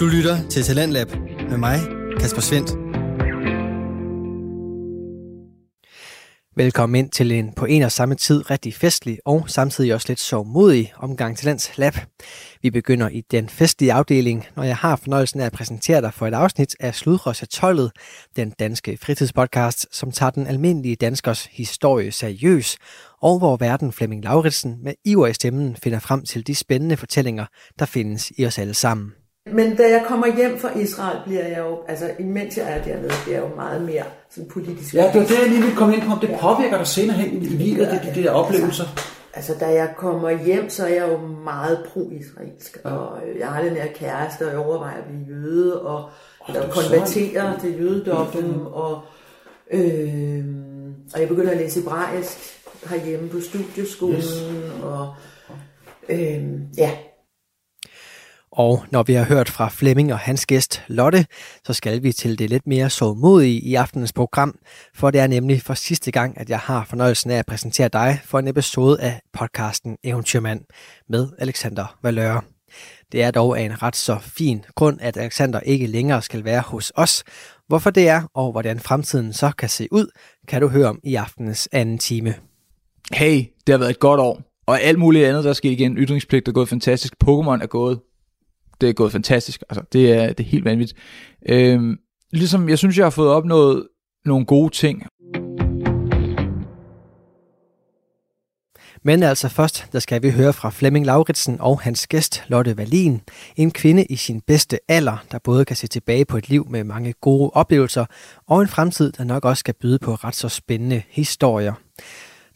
Du lytter til Talentlab med mig, Kasper Svendt. Velkommen ind til en på en og samme tid rigtig festlig og samtidig også lidt sovmodig omgang til Lands Lab. Vi begynder i den festlige afdeling, når jeg har fornøjelsen af at præsentere dig for et afsnit af Sludrosatollet, den danske fritidspodcast, som tager den almindelige danskers historie seriøs, og hvor verden Flemming Lauritsen med iver i stemmen finder frem til de spændende fortællinger, der findes i os alle sammen. Men da jeg kommer hjem fra Israel, bliver jeg jo, altså imens jeg er dernede, bliver jeg jo meget mere sådan politisk. Ja, det var det, jeg lige ville komme ind på, om det påvirker dig senere hen i livet, ja, de, de der oplevelser. Altså, da jeg kommer hjem, så er jeg jo meget pro-israelsk, ja. og jeg har den her kæreste, og jeg overvejer at blive jøde, og oh, jeg konverterer til jødedommen, mm. og, øh, og jeg begynder at læse hebraisk herhjemme på studieskolen, yes. og øh, ja, og når vi har hørt fra Flemming og hans gæst Lotte, så skal vi til det lidt mere såmodige i aftenens program, for det er nemlig for sidste gang, at jeg har fornøjelsen af at præsentere dig for en episode af podcasten Eventyrmand med Alexander Valøre. Det er dog af en ret så fin grund, at Alexander ikke længere skal være hos os. Hvorfor det er, og hvordan fremtiden så kan se ud, kan du høre om i aftenens anden time. Hey, det har været et godt år. Og alt muligt andet, der skal igen. Ytringspligt er gået fantastisk. Pokémon er gået det er gået fantastisk. Altså, det er, det er helt vanvittigt. Øhm, ligesom, jeg synes, jeg har fået opnået nogle gode ting. Men altså først, der skal vi høre fra Flemming Lauritsen og hans gæst Lotte Valin, en kvinde i sin bedste alder, der både kan se tilbage på et liv med mange gode oplevelser, og en fremtid, der nok også skal byde på ret så spændende historier.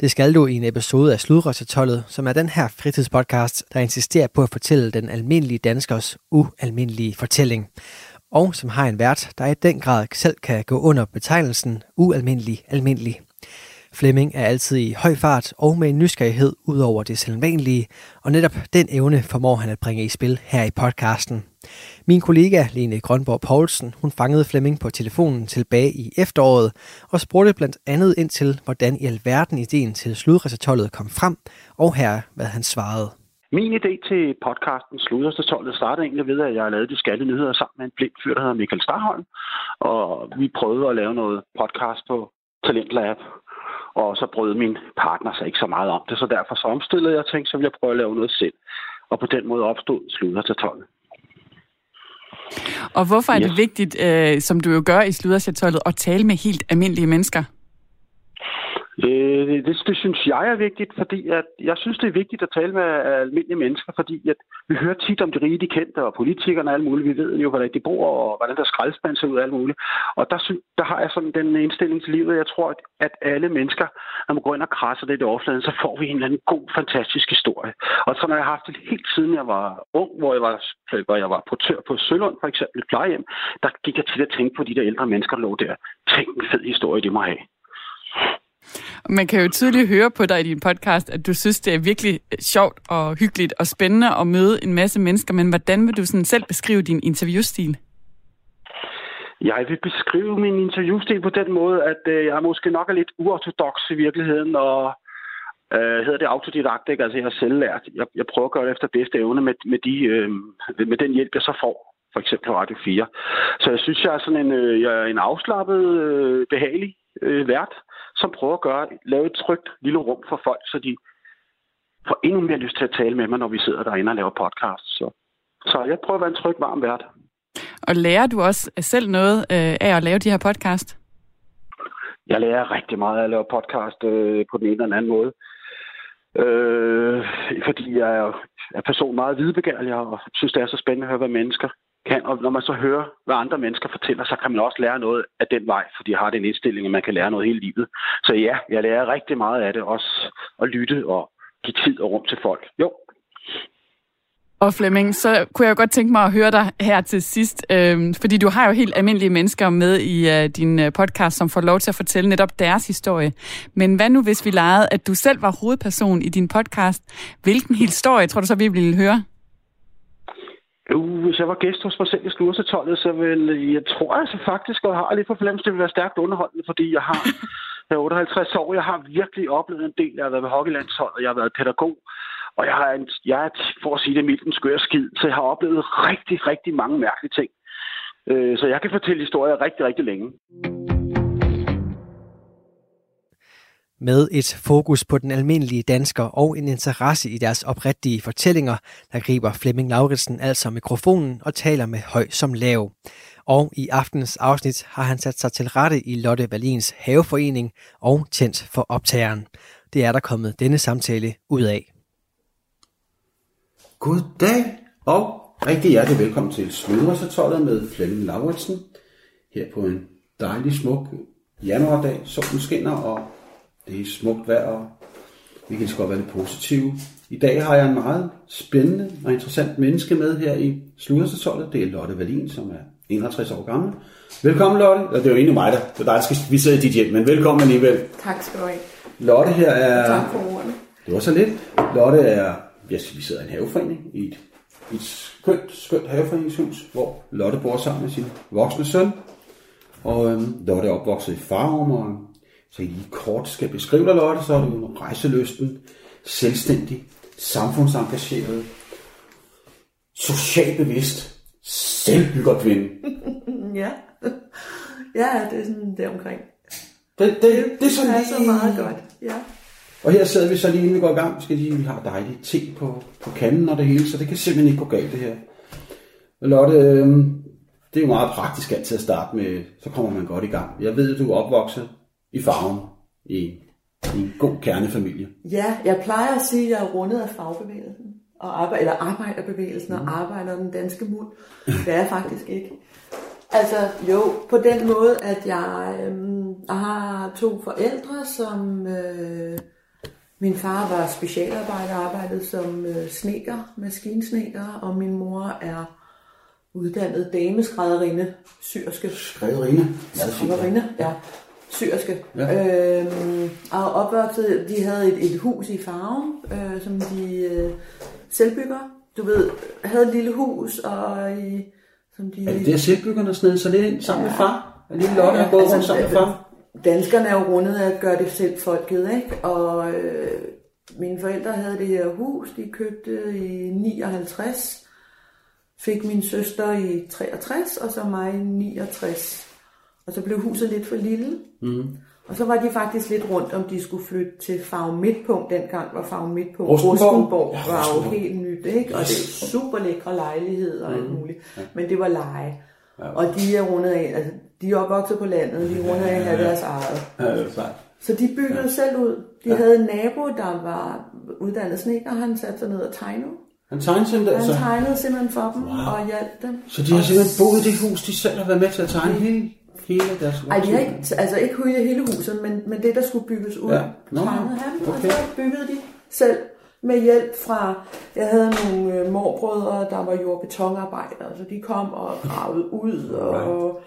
Det skal du i en episode af Sludrøssetollet, som er den her fritidspodcast, der insisterer på at fortælle den almindelige danskers ualmindelige fortælling. Og som har en vært, der i den grad selv kan gå under betegnelsen ualmindelig almindelig. Flemming er altid i høj fart og med en nysgerrighed ud over det sædvanlige, og netop den evne formår han at bringe i spil her i podcasten. Min kollega Lene Grønborg Poulsen, hun fangede Flemming på telefonen tilbage i efteråret og spurgte blandt andet ind til, hvordan i alverden ideen til sludresertollet kom frem, og her hvad han svarede. Min idé til podcasten Sludresertollet startede egentlig ved, at jeg lavede de skalle nyheder sammen med en blind fyr, der hedder Michael Starholm. Og vi prøvede at lave noget podcast på Talentlab. Og så brød min partner sig ikke så meget om det, så derfor så omstillede jeg og tænkte, så ville jeg prøve at lave noget selv. Og på den måde opstod Sludresertollet. Og hvorfor er det vigtigt, øh, som du jo gør i Sludersjatollet, at tale med helt almindelige mennesker? Øh, det, det synes jeg er vigtigt, fordi at jeg synes, det er vigtigt at tale med almindelige mennesker, fordi at vi hører tit om de rige, de kendte, og politikerne og alt muligt. Vi ved jo, hvordan de bor, og hvordan der skraldespand ser ud og alt muligt. Og der, synes, der har jeg sådan den indstilling til livet, jeg tror, at, alle mennesker, når man går ind og krasser det i overfladen, så får vi en eller anden god, fantastisk historie. Og så når jeg har haft det helt siden jeg var ung, hvor jeg var, hvor jeg var portør på Sølund, for eksempel et plejehjem, der gik jeg til at tænke på de der ældre mennesker, der lå der. Tænk en fed historie, de må have. Man kan jo tydeligt høre på dig i din podcast, at du synes, det er virkelig sjovt og hyggeligt og spændende at møde en masse mennesker, men hvordan vil du sådan selv beskrive din interviewstil? Jeg vil beskrive min interviewstil på den måde, at øh, jeg måske nok er lidt uortodox i virkeligheden, og øh, hedder det autodidakt, ikke? altså jeg er selvlært. Jeg, jeg prøver at gøre det efter bedste evne med, med, de, øh, med den hjælp, jeg så får, for eksempel Radio 4. Så jeg synes, jeg er sådan en, øh, jeg er en afslappet, øh, behagelig øh, vært, som prøver at gøre, lave et trygt lille rum for folk, så de får endnu mere lyst til at tale med mig, når vi sidder derinde og laver podcast. Så, så jeg prøver at være en tryg, varm vært. Og lærer du også selv noget øh, af at lave de her podcast? Jeg lærer rigtig meget af at lave podcast øh, på den ene eller den anden måde. Øh, fordi jeg er, er person meget videbegærlig og synes, det er så spændende at høre, hvad mennesker kan, og når man så hører, hvad andre mennesker fortæller, så kan man også lære noget af den vej, fordi jeg har den indstilling, at man kan lære noget hele livet. Så ja, jeg lærer rigtig meget af det, også at lytte og give tid og rum til folk. Jo. Og Flemming, så kunne jeg godt tænke mig at høre dig her til sidst, øh, fordi du har jo helt almindelige mennesker med i øh, din øh, podcast, som får lov til at fortælle netop deres historie. Men hvad nu, hvis vi legede, at du selv var hovedperson i din podcast? Hvilken historie tror du så, vi ville høre? Uh, hvis jeg var gæst hos mig selv i Sludersetollet, så vil jeg tror altså faktisk, og jeg har lidt for fornemmelse, det vil være stærkt underholdende, fordi jeg har jeg er 58 år, jeg har virkelig oplevet en del. Jeg har været ved hockeylandsholdet, jeg har været pædagog, Og jeg, har en, jeg er, for at sige det mildt, en skør skid, så jeg har oplevet rigtig, rigtig mange mærkelige ting. Øh, så jeg kan fortælle historier rigtig, rigtig længe. Med et fokus på den almindelige dansker og en interesse i deres oprigtige fortællinger, der griber Flemming Lauritsen altså mikrofonen og taler med høj som lav. Og i aftens afsnit har han sat sig til rette i Lotte Berlins haveforening og tændt for optageren. Det er der kommet denne samtale ud af. Goddag og rigtig hjertelig velkommen til Sludresatollet med Flemming Lauritsen. Her på en dejlig smuk januardag. Solen skinner, og det er smukt vejr, og vi kan godt være lidt positive. I dag har jeg en meget spændende og interessant menneske med her i Sludresatollet. Det er Lotte Wallin, som er 61 år gammel. Velkommen Lotte. Ja, det er jo egentlig mig, der, det er dig, der skal vi sidder i dit hjem, men velkommen alligevel. Tak skal du have. Lotte her er... Tak for ordene. Det var så lidt. Lotte er... Ja, vi sidder i en haveforening i et, et skønt, skønt haveforeningshus, hvor Lotte bor sammen med sin voksne søn. Og øhm, Lotte er opvokset i Farum, og så jeg lige kort skal beskrive dig, Lotte, så er du en rejseløsten, selvstændig, samfundsengageret, socialt bevidst, selvbyggerkvinde. Ja. ja, det er sådan det omkring. Det, det, det er sådan Det er så lige... meget godt. Ja. Og her sidder vi så lige inden vi går i gang. Skal lige, vi har dejligt te på, på kanden og det hele, så det kan simpelthen ikke gå galt det her. Lotte, øh, det er jo meget praktisk altid at starte med, så kommer man godt i gang. Jeg ved, at du er opvokset i farven i, i en god kernefamilie. ja, jeg plejer at sige, at jeg er rundet af fagbevægelsen. Og arbejder, eller arbejderbevægelsen mm. og arbejder den danske muld. Det er jeg faktisk ikke. Altså jo, på den måde, at jeg øhm, har to forældre, som... Øh, min far var specialarbejder, arbejdede som øh, sneker, maskinsneker, og min mor er uddannet dameskrædderinde, syrske. Skreverine. Skrædderinde, ja. Syrske. Ja. Øhm, og opvokset, de havde et, et hus i Farum, øh, som de øh, selvbygger. Du ved, havde et lille hus, og i, som de... Er det der selvbyggerne sned så lidt ind sammen med far? Er lille Lotte er gået rundt sammen med far? Danskerne er jo rundet af at gøre det selv folket, ikke? Og øh, mine forældre havde det her hus, de købte i 59, fik min søster i 63, og så mig i 69. Og så blev huset lidt for lille. Mm. Og så var de faktisk lidt rundt, om de skulle flytte til Farve Midtpunkt. Dengang var Farve Midtpunkt. Rustenborg Ja, var jo helt nyt, ikke? Og det er super lækre lejligheder og alt muligt. Men det var leje. Og de er rundet af, altså de er opvokset på landet, de er rundet af at have deres eget. Ja, det er klart. Så de byggede ja. selv ud. De ja. havde en nabo, der var uddannet sneker, han satte sig ned og tegnede. Han tegnede simpelthen Han så. tegnede simpelthen for dem wow. og hjalp dem. Så de har simpelthen boet i det hus, de selv har været med til at tegne hele, hele deres Ej, de har ikke, altså ikke hele, hele huset, men, men det, der skulle bygges ud, Ja. tegnede han, okay. og så byggede de selv med hjælp fra, jeg havde nogle øh, morbrødre, der var jordbetonarbejdere, så de kom og gravede ud, og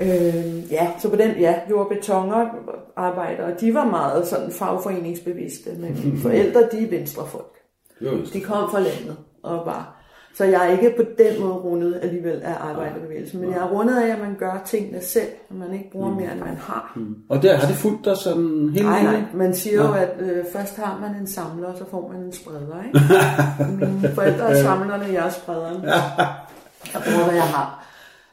øh, ja, så på den, ja, jordbetonarbejdere, de var meget sådan fagforeningsbevidste, men mine forældre, de er venstrefolk. Just De kom fra landet og var. Så jeg er ikke på den måde rundet alligevel af arbejderbevægelsen, men jeg er rundet af, at man gør tingene selv, at man ikke bruger mere, end man har. Og der har det fulgt dig sådan hele Nej, nej, man siger jo, at øh, først har man en samler, og så får man en spreder, ikke? Mine forældre er samlerne, jeg er sprederen. Jeg bruger, hvad jeg har.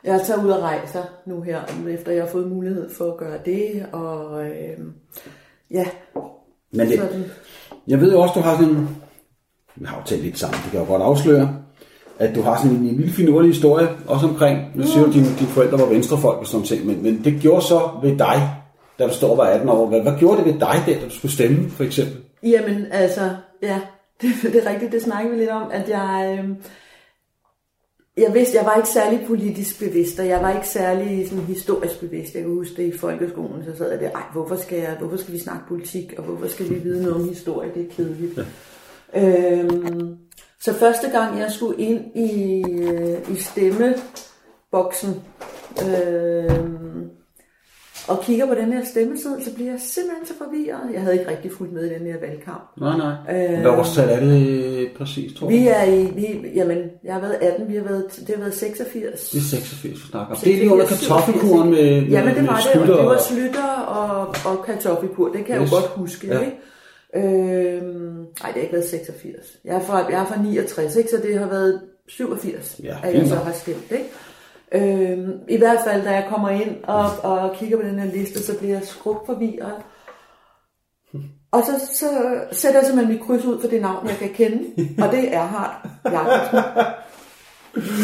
Jeg tager ud og rejser nu her, efter jeg har fået mulighed for at gøre det, og øh, ja, Men det, sådan. jeg ved jo også, du har sådan. Vi har jo talt lidt sammen, det kan jeg jo godt afsløre. At du har sådan en, en lille finurlig historie, også omkring, nu siger du, at dine, dine forældre var venstrefolk og sådan noget, men, men det gjorde så ved dig, da du står og var 18 år. Hvad, hvad gjorde det ved dig der, da du skulle stemme, for eksempel? Jamen, altså, ja, det, det er rigtigt, det snakker vi lidt om, at jeg, øh, jeg vidste, jeg var ikke særlig politisk bevidst, og jeg var ikke særlig sådan, historisk bevidst. Jeg kan huske det i folkeskolen, så sad jeg der, ej, hvorfor skal, jeg, hvorfor skal vi snakke politik, og hvorfor skal vi vide noget om historie, det er kedeligt. Ja. Øhm, så første gang jeg skulle ind i, øh, i stemmeboksen, øh, og kigger på den her stemmeseddel, så bliver jeg simpelthen så forvirret. Jeg havde ikke rigtig fulgt med i den her valgkamp. Nej, nej. Øh, Hvad årstal er det præcis, tror Vi er i, vi, jamen, jeg har været 18, vi har været, det har været 86. Det er 86, vi snakker om. Det er lige under kartoffelkuren med, med, Ja, men det med var det, og det var og- Slytter og, og kartoffelkur, det kan jeg Yes. jo godt huske, ja. ikke? Øhm, nej, det har ikke været 86. Jeg er fra, jeg er fra 69, ikke? så det har været 87, Ja, at jeg så har stemt. Ikke? Øhm, I hvert fald, da jeg kommer ind og, og kigger på den her liste, så bliver jeg skrubt forvirret. Og så, så sætter jeg simpelthen mit kryds ud for det navn, jeg kan kende, og det er Erhard Jacobsen.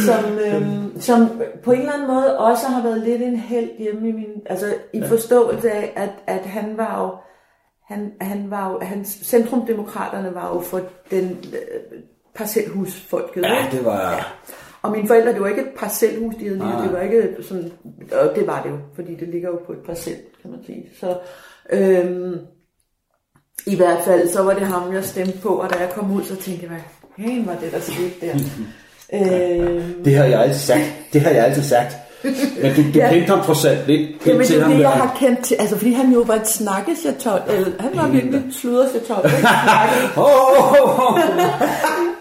Som, øhm, som på en eller anden måde også har været lidt en held hjemme i min, altså i forståelse af, at, at han var jo, han, han var jo, hans centrumdemokraterne var jo for den øh, parcelhusfolket. Ja, det var... Og mine forældre, det var ikke et parcelhus, de havde lige, det var ikke sådan, og det var det jo, fordi det ligger jo på et parcel, kan man sige. Så øhm, i hvert fald, så var det ham, jeg stemte på, og da jeg kom ud, så tænkte jeg, hvad var det, der skete der? øhm, Det har jeg altid sagt. Det har jeg altid sagt. Men du, du Ja. kendte ham trods alt lidt Jamen, det til er det, jeg har kendt til, altså fordi han jo var et snakkesjatol, eller han var virkelig et sluddersjatol, ikke? Åh, åh.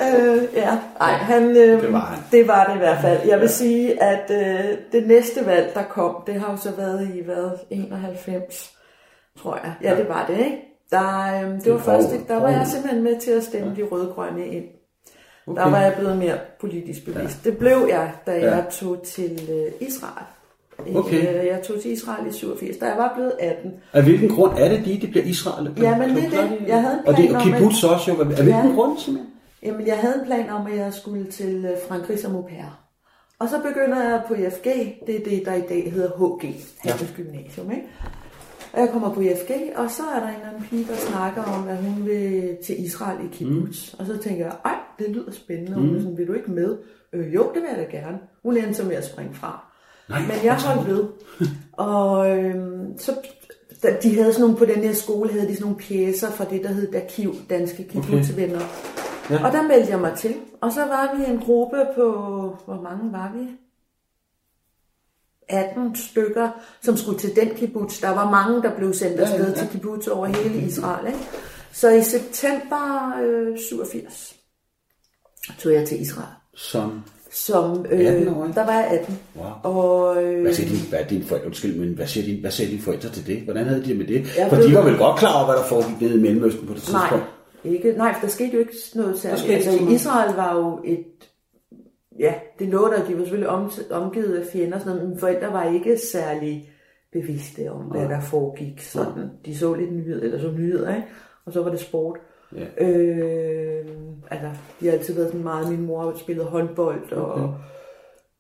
øh, ja, nej, han, øh, Det var han. det var det i hvert fald. Jeg vil sige, at øh, det næste valg, der kom, det har jo så været i, hvad, 91, tror jeg. Ja, det var det, ikke? Der, øh, det var første, der var jeg simpelthen med til at stemme de røde-grønne ind. Okay. Der var jeg blevet mere politisk bevidst. Ja. Det blev jeg, da jeg Ja. tog til øh, Israel. I, Okay. øh, jeg tog til Israel i 87, da jeg var blevet 18. Af hvilken grund er det lige, det bliver Israel? Ja, men det er det. Jeg havde en det plan og om, at- kibbutz også jo. Af hvilken Ja. grund simpelthen? Jamen, jeg havde en plan om, at jeg skulle til øh, Frankrig som au pair. Og så begynder jeg på IFG, det er det, der i dag hedder HG, Handels Gymnasium, ikke? Og jeg kommer på IFG, og så er der en eller anden pige, der snakker om, at hun vil til Israel i kibbutz. Mm. Og så tænker jeg, ej, det lyder spændende. Og hun er sådan, vil du ikke med? Øh, jo, det vil jeg da gerne. Hun endte så med at springe fra. Nej, Men jeg holdt ved. Og øhm, så, de havde sådan nogle, på den her skole havde de sådan nogle pjæser fra det, der hed DAKIV, Danske Kibbutzvenner. Okay. Ja. Og der meldte jeg mig til. Og så var vi en gruppe på, hvor mange var vi? 18 stykker, som skulle til den kibbutz. Der var mange, der blev sendt afsted ja, ja, til kibbutz over hele Israel. Ikke? Så i september øh, 87 tog jeg til Israel. Som, Som, 18-årig? der var jeg 18. wow. Og, øh, Hvad siger, din, hvad, dine forældre, undskyld, men hvad siger, din, hvad siger dine forældre til det? Hvordan havde de det med det? Jeg For de var vel godt klar over, hvad der foregik nede i Mellemøsten på det Nej, tidspunkt? ikke, nej, for der skete jo ikke noget særligt. Altså. Israel var jo et... Ja, det lå der, de var selvfølgelig om, omgivet af fjender og sådan noget, men forældre var ikke særlig bevidste om, hvad der foregik. Sådan. De så lidt nyheder, eller så nyheder, ikke? og så var det sport. Ja. Øh, altså, de har altid været sådan meget, min mor har spillet håndbold, og okay.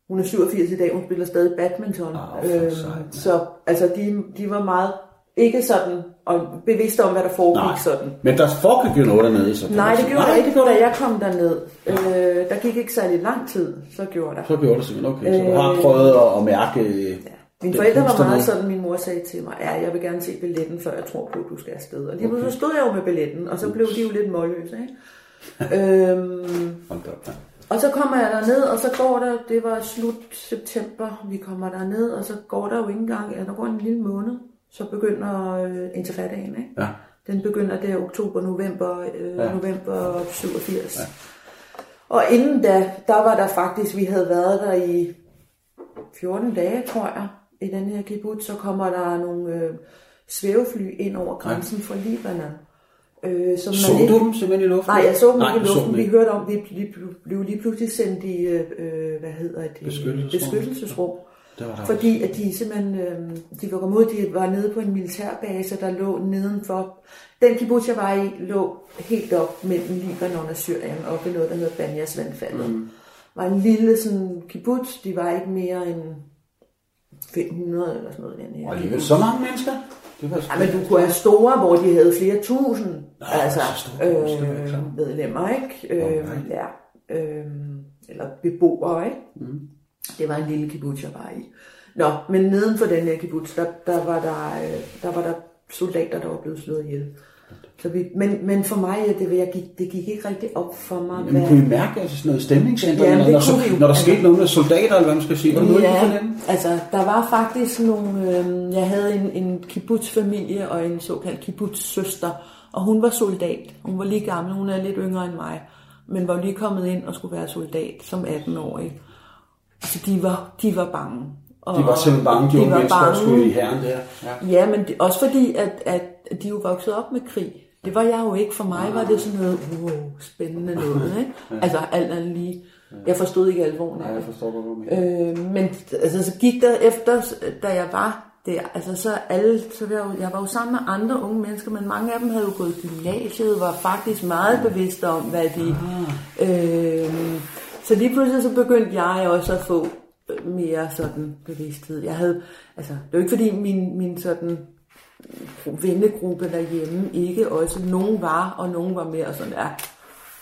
hun er 87 i dag, hun spiller stadig badminton. Ah, for øh, sejt, så altså, de, de var meget, ikke sådan, og bevidste om, hvad der foregik Nej, sådan. men der foregik jo noget dernede. Så Nej, det gjorde der ikke, da jeg kom derned. Øh, der gik ikke særlig lang tid, så gjorde der. Så gjorde det simpelthen, okay. Så du har prøvet at, at mærke... Øh, Mine forældre var meget sådan, min mor sagde til mig, ja, jeg vil gerne se billetten, før jeg tror på, at du skal afsted. Og lige okay. så stod jeg jo med billetten, og så blev de jo lidt målløse, ikke? øhm, ja. og så kommer jeg derned, og så går der, det var slut september, vi kommer derned, og så går der jo ikke engang, ja, der går en lille måned, så begynder øh, interfadagen, ikke? Ja. Den begynder der oktober, november, øh, Ja. ja. november 87. Ja. Og inden da, der var der faktisk, vi havde været der i 14 dage, tror jeg, i den her kibbutz, så kommer der nogle øh, svævefly ind over grænsen fra Libanon. Øh, som Så man ikke, du dem simpelthen i luften? Nej, jeg så dem Nej, ikke i luften. Vi hørte om, vi blev, lige pludselig sendt i, øh, øh, hvad hedder det? Beskyttelsesrum. Beskyttelsesrum. Det var der Fordi at de simpelthen, øh, de var kommet ud, de var nede på en militærbase, der lå nedenfor. Den kibbutz, jeg var i, lå helt op mellem Libanon og Syrien, oppe i noget, der hedder Banyas vandfaldet. Mm. var en lille sådan kibbutz, de var ikke mere end 500 eller sådan noget. Den her. Og alligevel så mange mennesker? Det var Ja, men du kunne have store, hvor de havde flere tusind Nå, altså, så store øh, medlemmer, ikke? Øh, Alright. ja, øh, eller beboere, ikke? Mm. Det var en lille kibbutz, jeg var i. Nå, men neden for den her kibbutz, der, der, var der, øh, der var der soldater, der var blevet slået ihjel. Så vi, men, men for mig, ja, det, jeg gik, det gik ikke rigtig op for mig. Men kunne I mærke altså sådan noget stemningsændring, Jamen, når, det når, så, kunne vi jo. når der skete noget med soldater, eller hvad man skal sige? Var det noget, kunne Ja, altså der var faktisk nogle, øh, jeg havde en, en kibbutz-familie og en såkaldt kibbutz-søster, og hun var soldat. Hun var lige gammel, hun er lidt yngre end mig, men var lige kommet ind og skulle være soldat som 18-årig. Altså de var, de var bange. Og De var simpelthen bange, de, de unge var bange. skulle i herren der. Ja. Ja, men det, også fordi, at, at de jo vokset op med krig. Det var jeg jo ikke. For mig var det sådan noget wow, spændende noget. Ikke? Altså alt andet lige. Jeg forstod ikke alvoren af Ja, jeg forstår godt, hvad du mener. Øh, men altså, så gik der efter, da jeg var der, altså så alle, så var jeg, jo, jeg var jo sammen med andre unge mennesker, men mange af dem havde jo gået i gymnasiet, var faktisk meget bevidste om, hvad de... Øh, så lige pludselig så begyndte jeg også at få mere sådan bevidsthed. Jeg havde, altså, det var ikke fordi min, min sådan vennegruppe derhjemme ikke også, nogen var, og nogen var mere sådan, ja,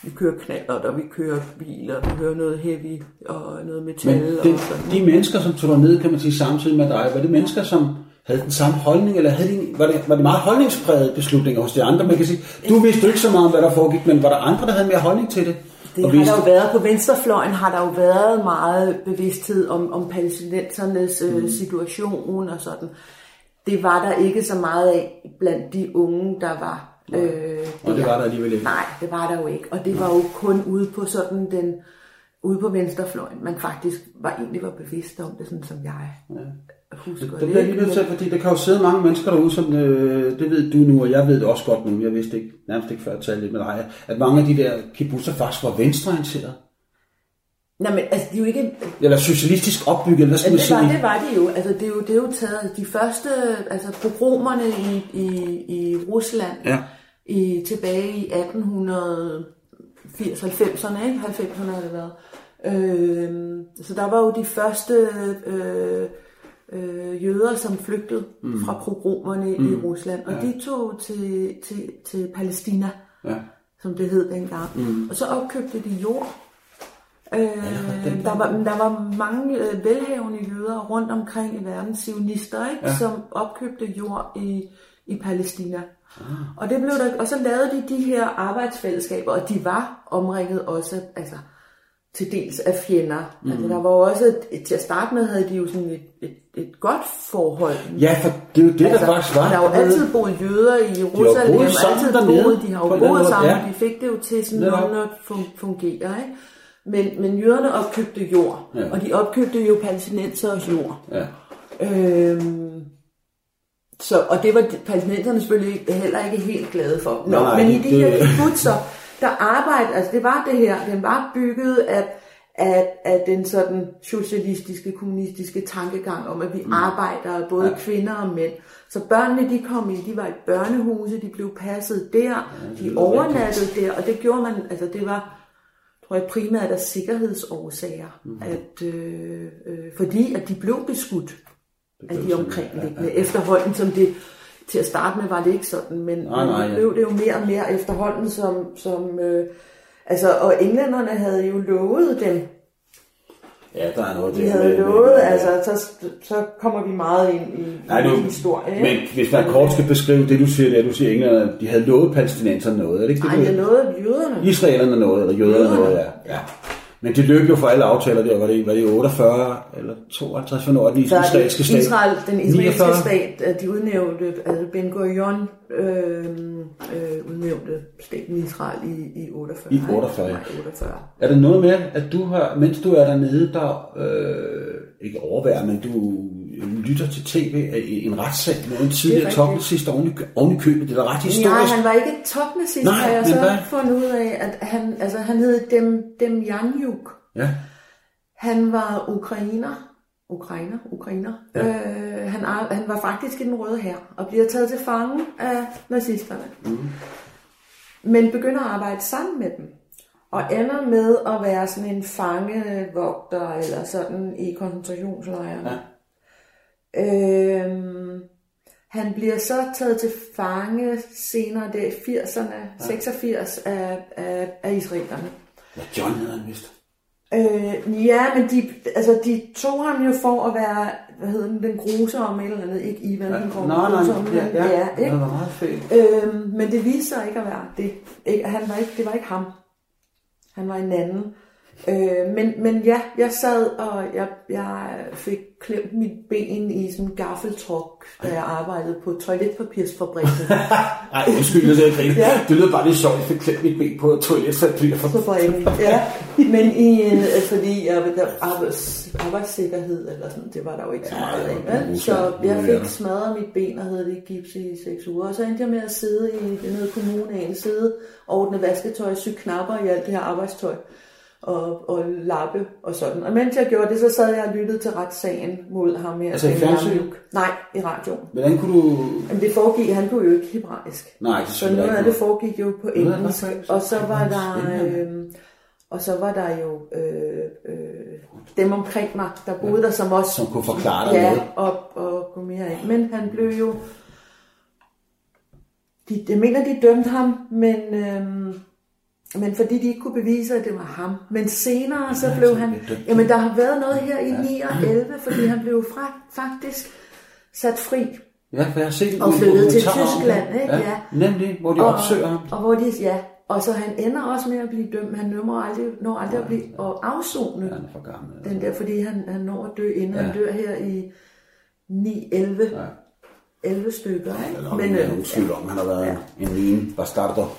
vi kører knaller, og vi kører biler, vi hører noget heavy og noget metal. Men det, og sådan. de mennesker, som tog ned, kan man sige, samtidig med dig, var det mennesker, som havde den samme holdning, eller havde de, var, det, var det meget holdningsprægede beslutninger hos de andre? Man kan sige, du vidste ikke så meget om, hvad der foregik, men var der andre, der havde mere holdning til det? Det Og har der jo været på venstrefløjen, har der jo været meget bevidsthed om, om palæstinensernes Mm. øh, situation og sådan. Det var der ikke så meget af blandt de unge, der var. Øh, Og det var der alligevel ikke. Nej, det var der jo ikke. Og det var jo kun ude på sådan den ude på venstrefløjen, man faktisk var egentlig var bevidst om det, sådan som jeg husker Det bliver jeg lige nødt til, fordi der kan jo sidde mange mennesker derude, som øh, det ved du nu, og jeg ved det også godt nu, jeg vidste ikke, nærmest ikke før jeg talte lidt med dig, at mange af de der kibbutzer faktisk var venstreorienterede. Nej, men altså, det er jo ikke... Eller socialistisk opbygget, eller hvad skal Ja, det, sige? var, det var det jo. Altså, det er jo, det er jo taget de første, altså pogromerne i, i, i Rusland Ja. i, tilbage i 1880-90'erne, ikke? 90'erne har det været. Øh, så der var jo de første øh, øh, jøder, som flygtede mm. fra pogromerne mm. i Rusland, og ja. de tog til, til, til Palæstina, Ja. som det hed dengang. Mm. Og så opkøbte de jord. Øh, der, var, der var mange øh, velhavende jøder rundt omkring i verden, sionister, ikke, ja. som opkøbte jord i, i Palæstina. Ah. Og, det blev der, og så lavede de de her arbejdsfællesskaber, og de var omringet også altså, til dels af fjender. Mm. Altså, der var også, til at starte med havde de jo sådan et, et, et godt forhold. Ja, for det er jo det, der faktisk var. Der har jo altid boet jøder i Jerusalem, boet sammen altid dernede, boet, de har jo boet sammen, ja. de fik det jo til sådan nogenlunde at fun- fungere. Ikke? Men, men jøderne opkøbte jord, Ja. og de opkøbte jo palæstinenseres jord. Ja. Øhm, så, og det var de- palæstinenserne selvfølgelig heller ikke helt glade for. Nå, nej, men i de det- her kibbutzer, der arbejde, altså det var det her, den var bygget af, af, af den sådan socialistiske, kommunistiske tankegang om, at vi mm. arbejder, både ja. kvinder og mænd. Så børnene, de kom i, de var i børnehuse, de blev passet der, ja, de overnattede der, og det gjorde man, altså det var, tror jeg primært af sikkerhedsårsager, mm. at, øh, øh, fordi at de blev beskudt af de omkringliggende. Efterhånden som det, til at starte med var det ikke sådan, men, Nej, nej, ja. blev det jo mere og mere efterhånden, som, som øh, altså, og englænderne havde jo lovet dem, Ja, der er noget de der havde med- lovet, med- altså, så, så kommer vi meget ind i, Nej, i nu, historie. men hvis man kort skal beskrive det, du siger, det er, du siger, englænderne, de havde lovet palæstinenserne noget, er det ikke Nej, det? det du- er noget jøderne. Israelerne noget, eller jøderne Jøderne. noget, ja. ja. Men det løb jo for alle aftaler der, var det, var det 48 eller 52, hvornår er den israelske stat? Israel, den israelske 49? stat, at de udnævnte, altså Ben Gurion øh, øh, udnævnte staten Israel i, i 48. I ikke? 48, ja. Nej, 48. Er der noget med, at du har, mens du er dernede, der øh, ikke overværer, men du lytter til tv en retssag med en tidligere topnazist oven, oven i købet. Det er da ret Nej, historisk. han var ikke topnazist, Nej, har jeg så hvad? fundet ud af, at han, altså, han hed Dem, Dem Janjuk. Ja. Han var ukrainer. Ukrainer, ukrainer. Ja. Øh, han, ar- han var faktisk i den røde her og bliver taget til fange af nazisterne. Mm. Men begynder at arbejde sammen med dem. Og ender med at være sådan en fangevogter eller sådan i koncentrationslejrene. Ja. Øhm, han bliver så taget til fange senere der i 80'erne, ja. 86 af, af, af israelerne. Ja, John hedder han vist. Øh, ja, men de, altså, de tog ham jo for at være, hvad hedder den, den grusomme eller andet, ikke Ivan, den Nej, nej, grusomme, ja, ja, ja, det ikke? var meget fedt. Øhm, men det viste sig ikke at være det. Ikke, han var ikke, det var ikke ham. Han var en anden. Øh, men, men ja, jeg sad, og jeg, jeg fik klemt mit ben i sådan en gaffeltruk, da jeg arbejdede på toiletpapirsfabrikken. Nej, undskyld, jeg sagde ikke ja. Det lyder bare lidt sjovt, jeg fik klemt mit ben på toiletpapirsfabrikken. fabrikken, ja. Men i øh, fordi jeg, der arbejds, arbejdssikkerhed eller sådan, det var der jo ikke så meget af. vel? Så jeg fik smadret mit ben og havde det i gips i seks uger. Og så endte jeg med at sidde i noget kommunen, sidde ordne vasketøj, sy knapper i alt det her arbejdstøj og, og lappe og sådan. Og mens jeg gjorde det, så sad jeg og lyttede til retssagen mod ham her. Altså i Ben fjernsyn? Lamjuk. Nej, i radioen. Hvordan kunne du... Men det foregik, han kunne jo ikke hebraisk. Nej, det Så noget af det foregik jo på engelsk. Og så var der... Øh, og så var der jo øh, øh, dem omkring mig, der boede der, som også... Som kunne forklare dig ja, noget. og, og gå mere ind. Men han blev jo... De, jeg mener, de dømte ham, men, øhm, men fordi de ikke kunne bevise, at det var ham. Men senere så blev han... Jamen, der har været noget her i 9 og 11, fordi han blev fra, faktisk sat fri. Ja, for jeg har set Og flyttede til Tyskland, ikke? Ja. Nemlig, hvor de opsøger ham. Og hvor de, ja, og så han ender også med at blive dømt. Han når aldrig, når aldrig at blive og afzone Han er for gammel. den der, fordi han, han når at dø, inden Ja. han dør her i 9-11 Ja. 11 stykker. Der Ikke? Men øh, nogen tvivl om, han har været en, en mine bastarder.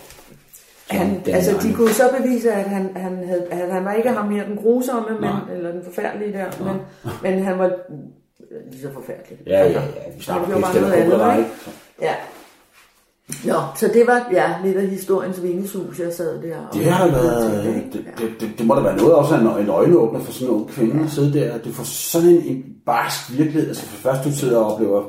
Han, Den altså, de kunne så bevise, at han, han, havde, at han var ikke ham her, den grusomme, men, Nej. eller den forfærdelige der, men, men han var lige så forfærdelig. Ja, ja, ja. Vi Han snakker gjorde bare noget andet, ikke? Ja. Nå, så det var ja, lidt af historiens vingesus, jeg sad der. og- Det har været, det, det, det, det, må da være noget også en, en øjenåbner for sådan en ung kvinde at sidde der. Du får sådan en, en barsk virkelighed. Altså for først du sidder og oplever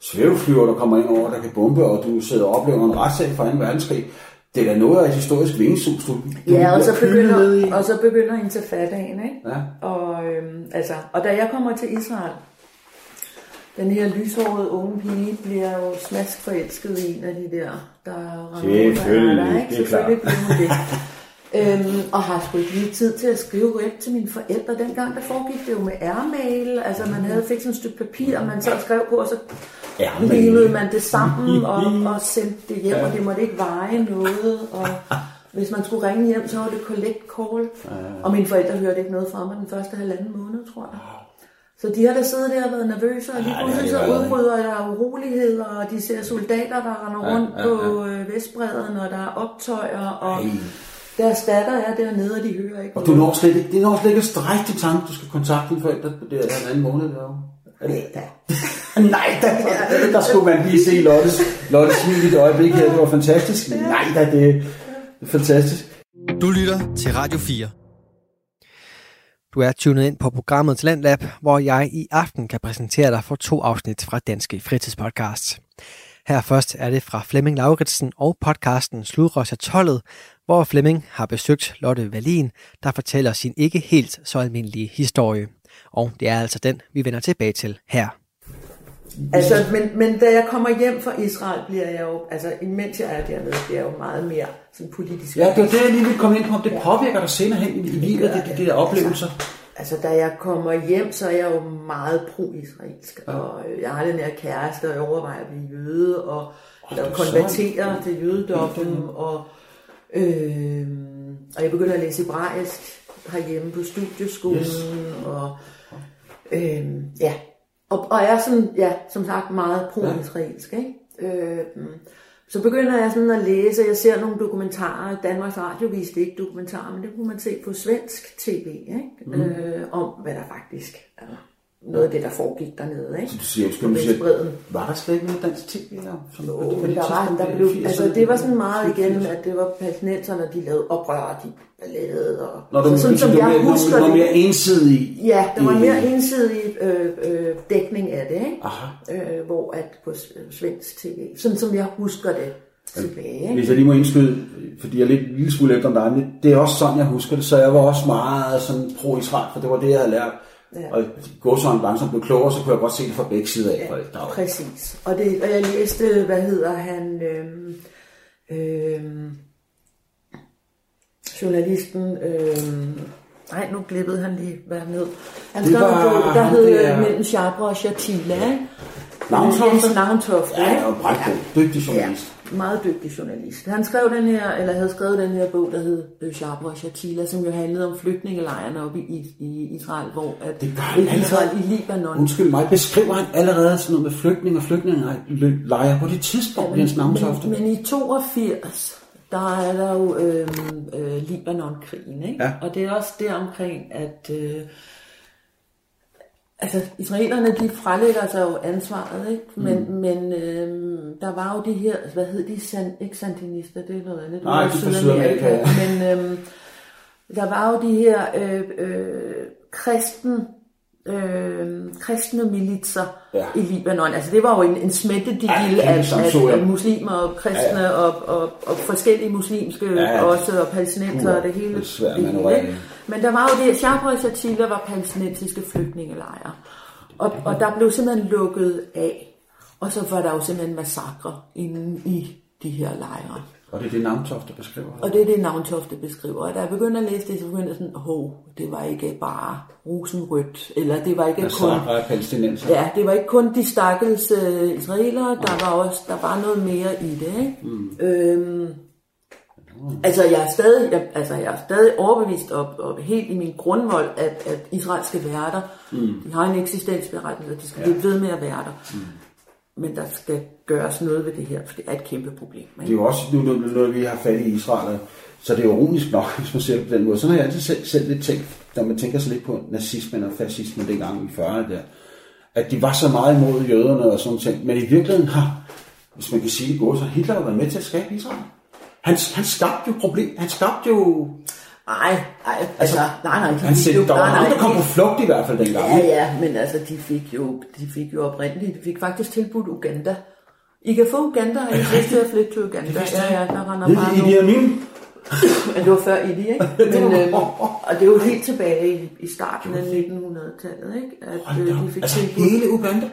svæveflyver, der kommer ind over, der kan bombe, og du sidder og oplever en retssag fra 2. verdenskrig. Det er da noget af et historisk vingesus, du, du Ja, og så, begynder, og så begynder en til fatagen, ikke? Ja. Og, øhm, altså, og da jeg kommer til Israel, den her lyshårede unge pige bliver jo smask forelsket i en af de der, der og Selvfølgelig, der, ikke? det er Selvfølgelig bliver hun det. Øhm, og har sgu ikke lige tid til at skrive hjem til mine forældre. Dengang der foregik det jo med airmail. Altså man havde fik sådan et stykke papir, og man så skrev på, og så Airmail. limede man det sammen og, og sendte det hjem, og det måtte ikke veje noget. Og hvis man skulle ringe hjem, så var det collect call. Og mine forældre hørte ikke noget fra mig den første halvanden måned, tror jeg. Så de har da siddet der og været nervøse, og lige Ja, pludselig så udbryder der uroligheder, og de ser soldater, der render Ja, rundt ja, på øh, Vestbredden, og der er optøjer, og Ej. Deres datter er dernede, og de hører ikke Og du når slet ikke, det når slet ikke at strække din tanke, du skal kontakte dine forældre på det her anden måned. Der. Nej, da. Nej, der, der skulle man lige se Lottes, Lottes smil i et øjeblik her. Det var fantastisk. Nej, da, det, det er fantastisk. Du lytter til Radio 4. Du er tunet ind på programmet Talentlab, hvor jeg i aften kan præsentere dig for to afsnit fra Danske Fritidspodcasts. Her først er det fra Flemming Lauritsen og podcasten Sludrøs af Tollet, hvor Flemming har besøgt Lotte Valin, der fortæller sin ikke helt så almindelige historie. Og det er altså den, vi vender tilbage til her. Altså, men, men da jeg kommer hjem fra Israel, bliver jeg jo, altså imens jeg er dernede, bliver jeg jo meget mere sådan politisk. Ja, det var det, jeg lige ville komme ind på. Om det påvirker dig senere hen i, livet, det, de der oplevelser. Altså, da jeg kommer hjem, så er jeg jo meget pro-israelsk, og øh, jeg har den her kæreste, og jeg overvejer at blive jøde, og er konverterer sådan. til jødedommen, og, øh, og jeg begynder at læse hebraisk herhjemme på studieskolen, Yes. og øh, ja, og, og jeg er sådan, ja, som sagt meget pro-israelsk, ikke? Øh, så begynder jeg sådan at læse, jeg ser nogle dokumentarer, Danmarks Radio viste ikke dokumentarer, men det kunne man se på svensk tv, ikke? Mm. Øh, om hvad der faktisk er noget af det, der foregik dernede, ikke? Du siger, undskyld, du siger, var der slet ikke noget dansk tv der? Som, Jo, men der var, der blev, 80'erne, altså det var sådan meget igen, 80'erne? at det var palæstinenserne, de lavede oprør, de ballade, og Når du, så sådan som jeg mere, husker det. mere ensidig. Ja, der var en mere ensidig øh, øh, dækning af det, ikke? Aha. Øh, hvor at på s- svensk tv, sådan som jeg husker det tilbage, ikke? Hvis jeg lige må indskyde, fordi jeg er lidt lille smule end dig, det er også sådan, jeg husker det, så jeg var også meget sådan pro-Israel, for det var det, jeg havde lært. Ja. Og gåsøjne langsomt blev klogere, så kunne jeg godt se det fra begge sider af. Ja, for der præcis. Og, det, og jeg læste, hvad hedder han, øhm, øhm, journalisten, øhm, nej, nu glippede han lige, hvad han hed. Han skrev en bog, der hed der- Mellem Chabra og Shatila, ikke? Navntofte? Jens Navntofte. Ja, og Brækbo. Dygtig journalist. Ja, meget dygtig journalist. Han skrev den her, eller havde skrevet den her bog, der hed øh, Shabra Shatila, som jo handlede om flygtningelejrene oppe i, i Israel, hvor at Det gør Israel allerede. i Libanon. Undskyld mig, beskriver han allerede sådan noget med flygtning og flygtningelejre på det tidspunkt, Jens Navntofte? Men, men i 82, der er der jo øh, øh, Libanon-krigen, ikke? Ja. Og det er også der omkring, at øh, altså, israelerne, de frelægger sig jo ansvaret, ikke? Men, mm. men øh, der var jo de her, hvad hed de, San, ikke sandinister, det er noget andet. det Nej, de fra Sydamerika, Men øh, der var jo de her øh, øh, kristen øh, kristne militser Ja. ja. i Libanon. Altså det var jo en, en smeltedigel Ja, ja, af, af, af muslimer og kristne Ja, ja, ja. Og, og, og forskellige muslimske Ja, ja, ja. også, og palæstinenser og det hele. Det er svært det hele. Men der var jo det, og Shatila var palæstinensiske flygtningelejre. Og, og der blev simpelthen lukket af. Og så var der jo simpelthen massakre inde i de her lejre. Og det er det Navntofte beskriver. Og det er det, Navntofte beskriver. Og da jeg begyndte at læse det, så begyndte jeg sådan, hov, det var ikke bare rosenrødt, eller det var ikke kun... Massakre af palæstinenser. Ja, det var ikke kun de stakkels øh, israelere, der var også der var noget mere i det, ikke? Mm. Øhm, altså jeg er stadig, jeg, altså jeg er stadig overbevist og, og helt i min grundvold, at, at Israel skal være der. Mm. De har en eksistensberettigelse, og de skal ja. blive ved med at være der. Mm. Men der skal gøres noget ved det her, for det er et kæmpe problem. Det er Ikke? jo også nu, nu, nu, vi har fat i Israel, så det er ironisk nok, hvis man ser det på den måde. Sådan har jeg altid selv, selv lidt tænkt, når man tænker sig lidt på nazismen og fascismen dengang i 40'erne der, at de var så meget imod jøderne og sådan ting. Men i virkeligheden har, hvis man kan sige det godt, så har Hitler jo været med til at skabe Israel. Han, han skabte jo problem. Han skabte jo... Nej, nej, altså, nej, nej, de Han sagde, jo, der var nej, der kom på flugt i hvert fald dengang. Ja, ja, men altså, de fik jo, de fik jo oprindeligt, de fik faktisk tilbudt Uganda. I kan få Uganda, og I lyst til at flytte til Uganda. Ja, ja, der render bare Idi nogle... Amin. Men det var før Idi, ikke? Men, øhm, og det er jo helt tilbage i, i starten af 1900-tallet, ikke? At øh, de fik Altså hele Uganda?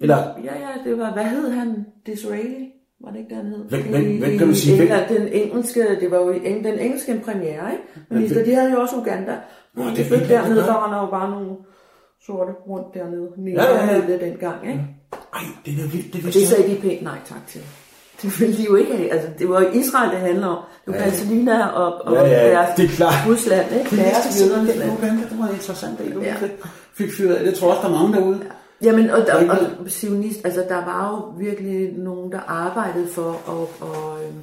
Eller Ja, ja, det var, hvad hed han? Disraeli? Var det ikke, det han hed? Hvem- hvem- hvem kan man sige? England, den engelske, det var jo Eng, den engelske premiere, ikke? Men Men de, det- de havde jo også Uganda. Nå, det de er flyttede vildt, dernede, det der var der jo bare nogle sorte rundt dernede. Ja, ja, ja. Ja, det dengang, ikke? Ej, det er vildt, det det sagde de pænt nej tak til. Det ville de jo ikke have. Altså, det var jo Israel, det handler om. Det var Ja. Palæstina og, og Ja, ja, deres det er klart. Rusland, ikke? Det Deres jødernes land. Uganda, det var interessant du Ja. ja. fik fyret af. Det tror også, der er mange derude. Jamen, og, der, og sionist, altså der var jo virkelig nogen, der arbejdede for, og, og øhm,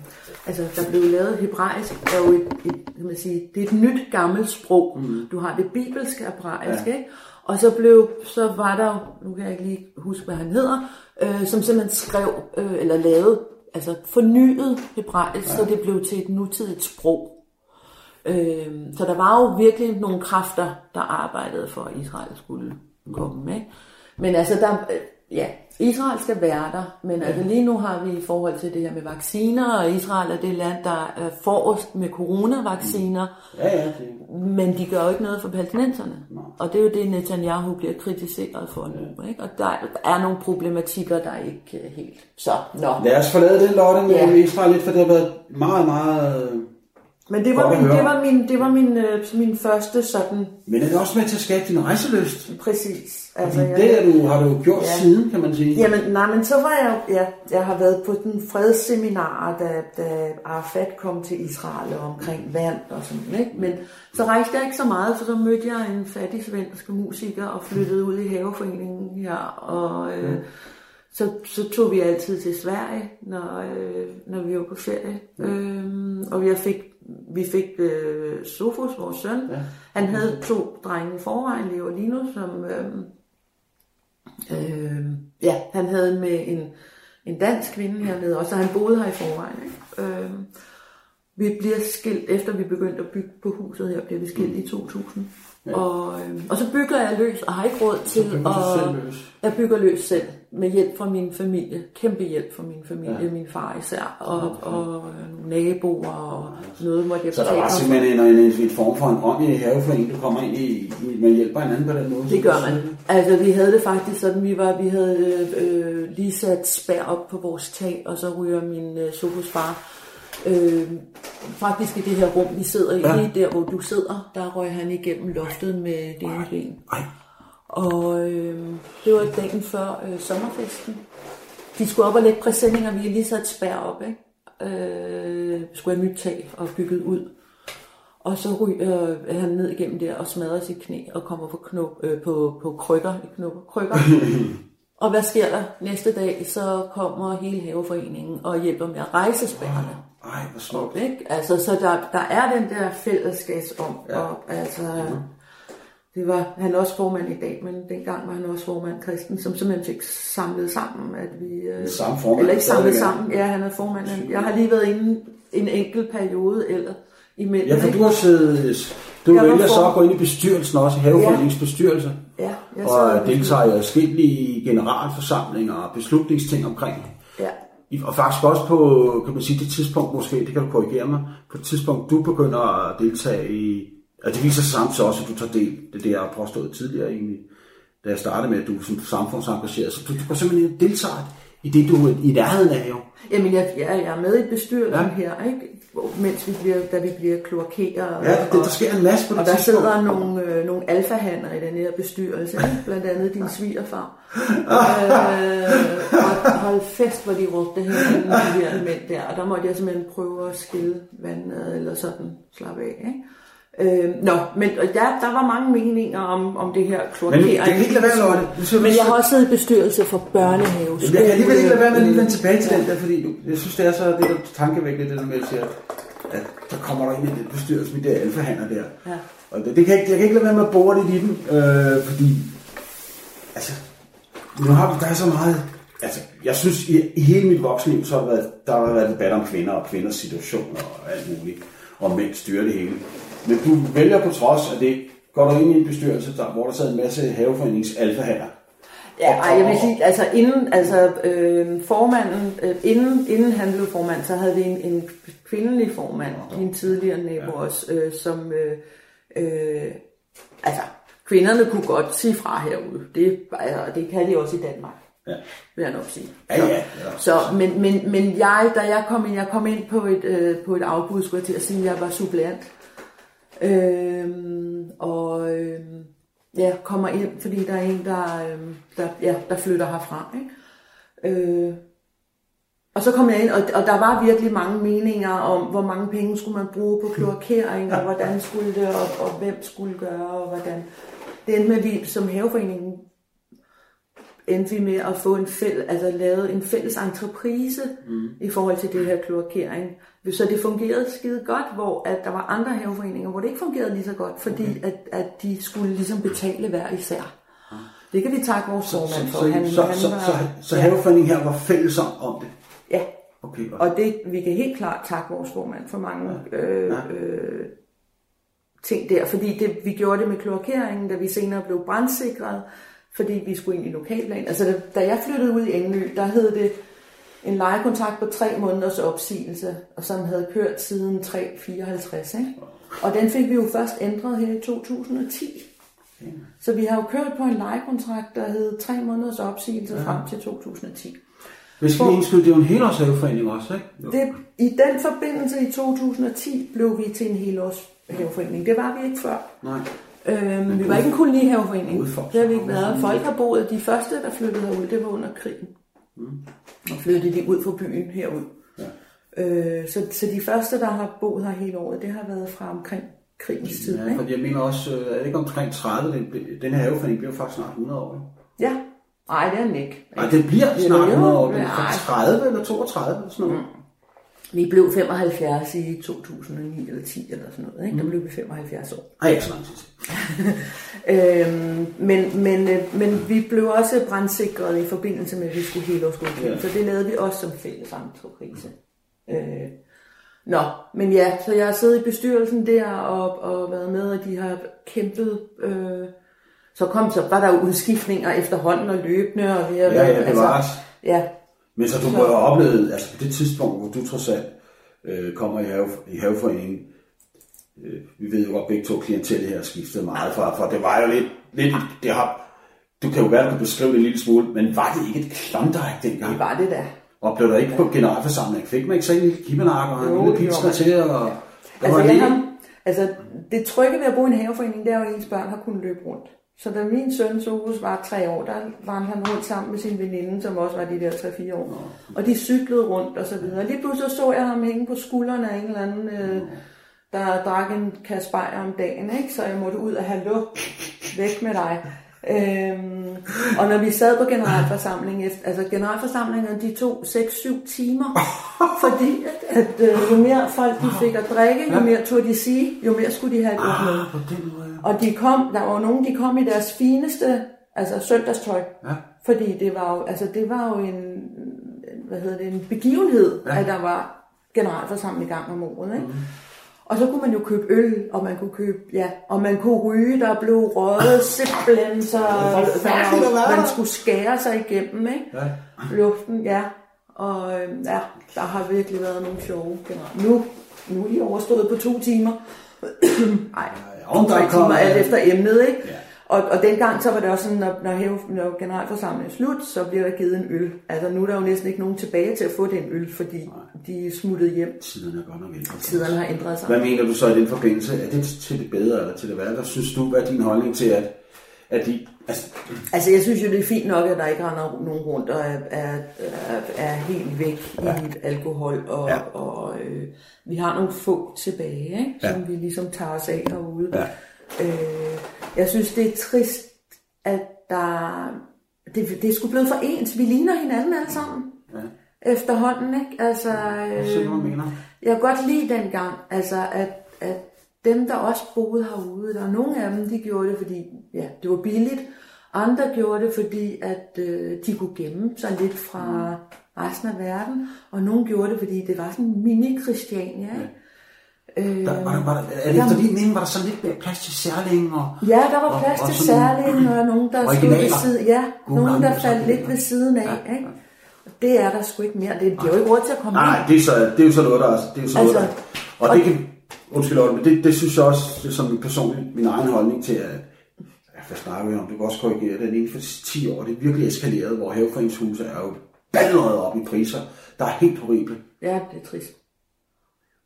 altså der blev lavet hebraisk, er jo et, et, kan man sige, det er et nyt gammelt sprog. Mm. Du har det bibelske hebraisk, Ja. ikke? Og så blev, så var der nu kan jeg ikke lige huske, hvad han hedder, øh, som simpelthen skrev, øh, eller lavede, altså fornyet hebraisk, ja. så det blev til et nutidigt sprog. Øh, så der var jo virkelig nogle kræfter, der arbejdede for, at Israel skulle komme. Ikke? Men altså, der, øh, ja, Israel skal være der, men altså lige nu har vi i forhold til det her med vacciner, og Israel er det land, der er forrest med coronavacciner, Ja, ja, det men de gør jo ikke noget for palæstinenserne. Og det er jo det, Netanyahu bliver kritiseret for nu. Ikke? Og der er nogle problematikker, der er ikke øh, helt... Så, nå. Lad os forlade det, Lotte, med, Ja. med Israel lidt, for det har været meget, meget... Men det var, min, det var min, det var min, øh, min første sådan Men er det også med til at skabe din rejseløst? præcis. Altså, det er du, har du gjort Ja. siden, kan man sige. Jamen, nej, men så var jeg ja, jeg har været på den fredsseminar, da, da Arafat kom til Israel og omkring vand og sådan, ikke? Men så rejste jeg ikke så meget, for så mødte jeg en fattig svensk musiker og flyttede ud i haveforeningen her, og øh, så, så tog vi altid til Sverige, når, øh, når vi var på ferie. Øhm, og vi fik, vi fik øh, Sofus, vores søn. Ja. Han havde to drenge i forvejen, Leo og Lino, som... Øh, Øh, ja, han havde med en, en dansk kvinde hernede, og så han boede her i forvejen. Ikke? Øh, vi bliver skilt, efter vi begyndte at bygge på huset her, bliver vi skilt i 2000. Ja. Og, øh, og så bygger jeg løs, og har ikke råd til at... Jeg bygger løs selv, med hjælp fra min familie. Kæmpe hjælp fra min familie, Ja. min far især, og, og nogle naboer, og noget måtte jeg Så der var simpelthen en, en, en form for en ånd i haveforeningen, du kommer ind i, man hjælper hinanden på den måde. Det gør man. Altså, vi havde det faktisk sådan, vi var, vi havde øh, øh, lige sat spær op på vores tag, og så ryger min øh, Sofus far øh, faktisk i det her rum, vi sidder i, ja. lige der, hvor du sidder, der røg han igennem loftet med det ene ben. Ej, Og øh, det var dagen før øh, sommerfesten. De skulle op og lægge præsendinger, vi lige sat spær op, ikke? Øh, skulle have nyt tag og bygget ud. Og så ryger øh, han ned igennem der og smadrer sit knæ og kommer på, knop, øh, på, på krykker, knop, krykker. og hvad sker der? Næste dag, så kommer hele haveforeningen og hjælper med at rejse spærrene. Ej, hvor smukt. Ikke? Altså, så der, der er den der fællesskabs om, ja. og altså, det var han også formand i dag, men dengang var han også formand kristen, som simpelthen fik samlet sammen, at vi... Øh, Samme formand, Eller ikke samlet sammen, ja, han er formand. Han, jeg har lige været inde en enkelt periode eller imellem. Ja, for du har siddet... Du Jeg vælger så at gå ind i bestyrelsen også, i Haveforeningens bestyrelse, Ja, jeg og deltager i forskellige generalforsamlinger og beslutningsting omkring. Ja, Og faktisk også på, kan man sige, det tidspunkt måske, det kan du korrigere mig, på et tidspunkt, du begynder at deltage i, og det viser sig samtidig også, at du tager del, det er det, jeg har påstået tidligere egentlig, da jeg startede med, at du som samfundsengageret, så du, du går simpelthen og deltager i det, du i nærheden af jo. Jamen, jeg, jeg, jeg er med i bestyrelsen Ja. her, ikke? Hvor- Mens vi bliver, da vi bliver kloakeret. Ja, det, der sker en masse på det Og der tidspunkt. sidder nogle, øh, nogle alfahander i den her bestyrelse, ikke? blandt andet din svigerfar. øh, og hold fest, hvor de råbte hinanden, de her mænd der. Og der måtte jeg simpelthen prøve at skille vandet, eller sådan slappe af. Ikke? Øh, nå, men og der, der var mange meninger om, om det her kloakering. Men det ikke lade være, Lotte. Men jeg har også siddet i bestyrelse for børnehave. Jamen, jeg kan alligevel ikke lade være med at lige vende tilbage til den der, fordi du, jeg synes, det er så det er tankevækkende, det der med at sige, at, der kommer der ind i den bestyrelse med de der alfahander der. Ja. Og det, det kan jeg kan ikke lade være med at bore lidt i den, øh, fordi, altså, nu har vi, der er så meget, altså, jeg synes, i, i hele mit voksenliv, så har der været, der har været debat om kvinder og kvinders situationer og alt muligt, og mænd styrer det hele. Men du vælger på trods af det, går du ind i en bestyrelse, der, hvor der sidder en masse haveforenings alfahander. Ja, ej, jeg vil sige, altså inden, altså øh, formanden, øh, inden, inden han blev formand, så havde vi en, en kvindelig formand, din tidligere nabo ja. også, øh, som, øh, øh, altså, kvinderne kunne godt sige fra herude. Det, altså, det kan de også i Danmark, Ja. vil jeg nok sige. Ja, ja, ja. Så, men, men, men jeg, da jeg kom ind, jeg kom ind på et, øh, på et afbud, skulle jeg til at sige, at jeg var suppleant. Øhm, og øhm, ja, kommer ind, fordi der er en, der, øhm, der, ja, der flytter herfra. Ikke? Øh, og så kom jeg ind, og, og der var virkelig mange meninger om, hvor mange penge skulle man bruge på kloakering, og hvordan skulle det, og, og hvem skulle gøre, og hvordan. Det endte med, at vi som haveforeningen endte vi med at få en fælles, altså lavet en fælles entreprise mm. i forhold til det her kloakering. Så det fungerede skide godt, hvor at der var andre haveforeninger, hvor det ikke fungerede lige så godt, fordi okay. at, at de skulle ligesom betale hver især. Det kan vi takke vores Så, formand så, for. så, Han, så, han så, var, så, så haveforeningen her var fælles om, om det. Ja, Okay, og det, vi kan helt klart takke vores formand for mange øh, øh, ting der, fordi det, vi gjorde det med kloakeringen, da vi senere blev brandsikret, fordi vi skulle ind i lokalplan. Altså da, da jeg flyttede ud i Engly, der hed det en lejekontrakt på tre måneders opsigelse, og som havde kørt siden 354, ikke? Og den fik vi jo først ændret her i 2010. Så vi har jo kørt på en lejekontrakt, der hed tre måneders opsigelse ja. frem til 2010. Hvis vi indskyde, det er jo en helårshaveforening også, ikke? Jo. Det, I den forbindelse i 2010 blev vi til en helårs haveforening. Det var vi ikke før. Nej. Øhm, vi var ikke en kolonihaveforening. Det har vi ikke været. Folk har boet. De første, der flyttede herud, det var under krigen. Og flyttede de ud fra byen herud. Ja. Øh, så, så de første, der har boet her hele året, det har været fra omkring krigens tid. Ja, fordi jeg mener også, øh, er det ikke omkring 30, den, den her haveforening bliver faktisk snart 100 år. Ja. Nej, det er den ikke. Nej, det bliver snart jo, 100 år. Den er nej. fra 30 eller 32 eller sådan noget. Vi blev 75 i 2009 eller 10 eller sådan noget. Ikke? Der blev vi 75 år. Ej, ikke så lang tid. Øhm, men, men, øh, men vi blev også brandsikret i forbindelse med, at vi skulle hele års Ja. Så det lavede vi også som fælles entreprise. Øh, nå, men ja, så jeg har siddet i bestyrelsen der og, og været med, og de har kæmpet. Øh, så kom så, var der jo udskiftninger efterhånden og løbende. Og vi har, Ja, ja, det var også. Ja, Men så du må jo have oplevet, altså på det tidspunkt, hvor du trods alt øh, kommer i, have, i haveforeningen, øh, vi ved jo godt begge to klientellet her skiftet meget fra, for det var jo lidt, lidt det har, du kan jo være, du beskrive det en lille smule, men var det ikke et klondike dengang? det var det da. Og blev der ikke på generalforsamling? Fik man ikke så en lille og en lille gjorde til? Og, der Altså, jeg har, altså, det trygge ved at bo i en haveforening, det er jo, at ens børn har kunnet løbe rundt. Så da min søn Sofus var tre år, der var han rundt sammen med sin veninde, som også var de der 3-4 år. Og de cyklede rundt og så videre. Lige pludselig så jeg ham hænge på skuldrene af en eller anden, øh, der drak en kasse bajer om dagen, ikke? så jeg måtte ud og have luft væk med dig. Øhm, og når vi sad på generalforsamlingen, altså generalforsamlingen, de tog 6-7 timer, fordi at, at øh, jo mere folk de fik at drikke, jo mere tog de sige, jo mere skulle de have et Ah, med. Og de kom, der var nogen, de kom i deres fineste, altså søndagstøj. Fordi det var jo, altså det var jo en, hvad hedder det, en begivenhed, at der var generalforsamling i gang om året, ikke? Og så kunne man jo købe øl, og man kunne købe, ja, og man kunne ryge, der blev røget simpelthen, så man skulle skære sig igennem, ikke? Ja. Luften, ja. Og øh, ja, der har virkelig været nogle sjove general. Nu, nu er de overstået på to timer. Nej, om der timer alt efter emnet, ikke? Ja. Og, og dengang så var det også sådan, når, når, hæv, når generalforsamlingen er slut, så bliver der givet en øl. Altså nu er der jo næsten ikke nogen tilbage til at få den øl, fordi de er smuttet hjem. Tiderne er godt nok ændret. Tiderne har ændret sig. Hvad mener du så i den forbindelse? Er det til det bedre eller til det værre? Hvad synes du, hvad er din holdning til, at, at de... Altså, Altså jeg synes jo, det er fint nok, at der ikke render nogen rundt og er, er, er, er helt væk ja. i alkohol. Og, Ja. og øh, vi har nogle få tilbage, ikke? som Ja. vi ligesom tager os af herude. Ja. Øh, jeg synes, det er trist, at der... Det, det er sgu blevet for ens. Vi ligner hinanden alle sammen. Ja. Efterhånden, ikke? Altså, jeg hvad du mener. Jeg kan godt lide dengang, altså at, at dem, der også boede herude, der er nogle af dem, de gjorde det, fordi ja, det var billigt. Andre gjorde det, fordi at øh, de kunne gemme sig lidt fra resten af verden. Og nogle gjorde det, fordi det var sådan en mini-Christiania. Ikke? Øh, Der, var der, var der, er det efter din mening, var der så lidt plads til særling? Og, Ja, der var og- plads og til sådan særlig, og nogen, der stod ved siden, ja, Gode nogen, der faldt sådan, lidt ved siden af. Ja, Ikke? Og det er der sgu ikke mere. Det, de har jo ikke råd til at komme Nej, ind. det er, så, det er jo så noget, der er, det er jo så Altså, noget, der, og, det kan, undskyld, Lotte, men det, det synes jeg også, det er som min personlige, min egen holdning til, at hvad snakker vi om, du kan også korrigere det, inden for de 10 år, det er virkelig eskaleret, hvor haveforeningshuse er jo ballerede op i priser, der er helt horrible. Ja, det er trist.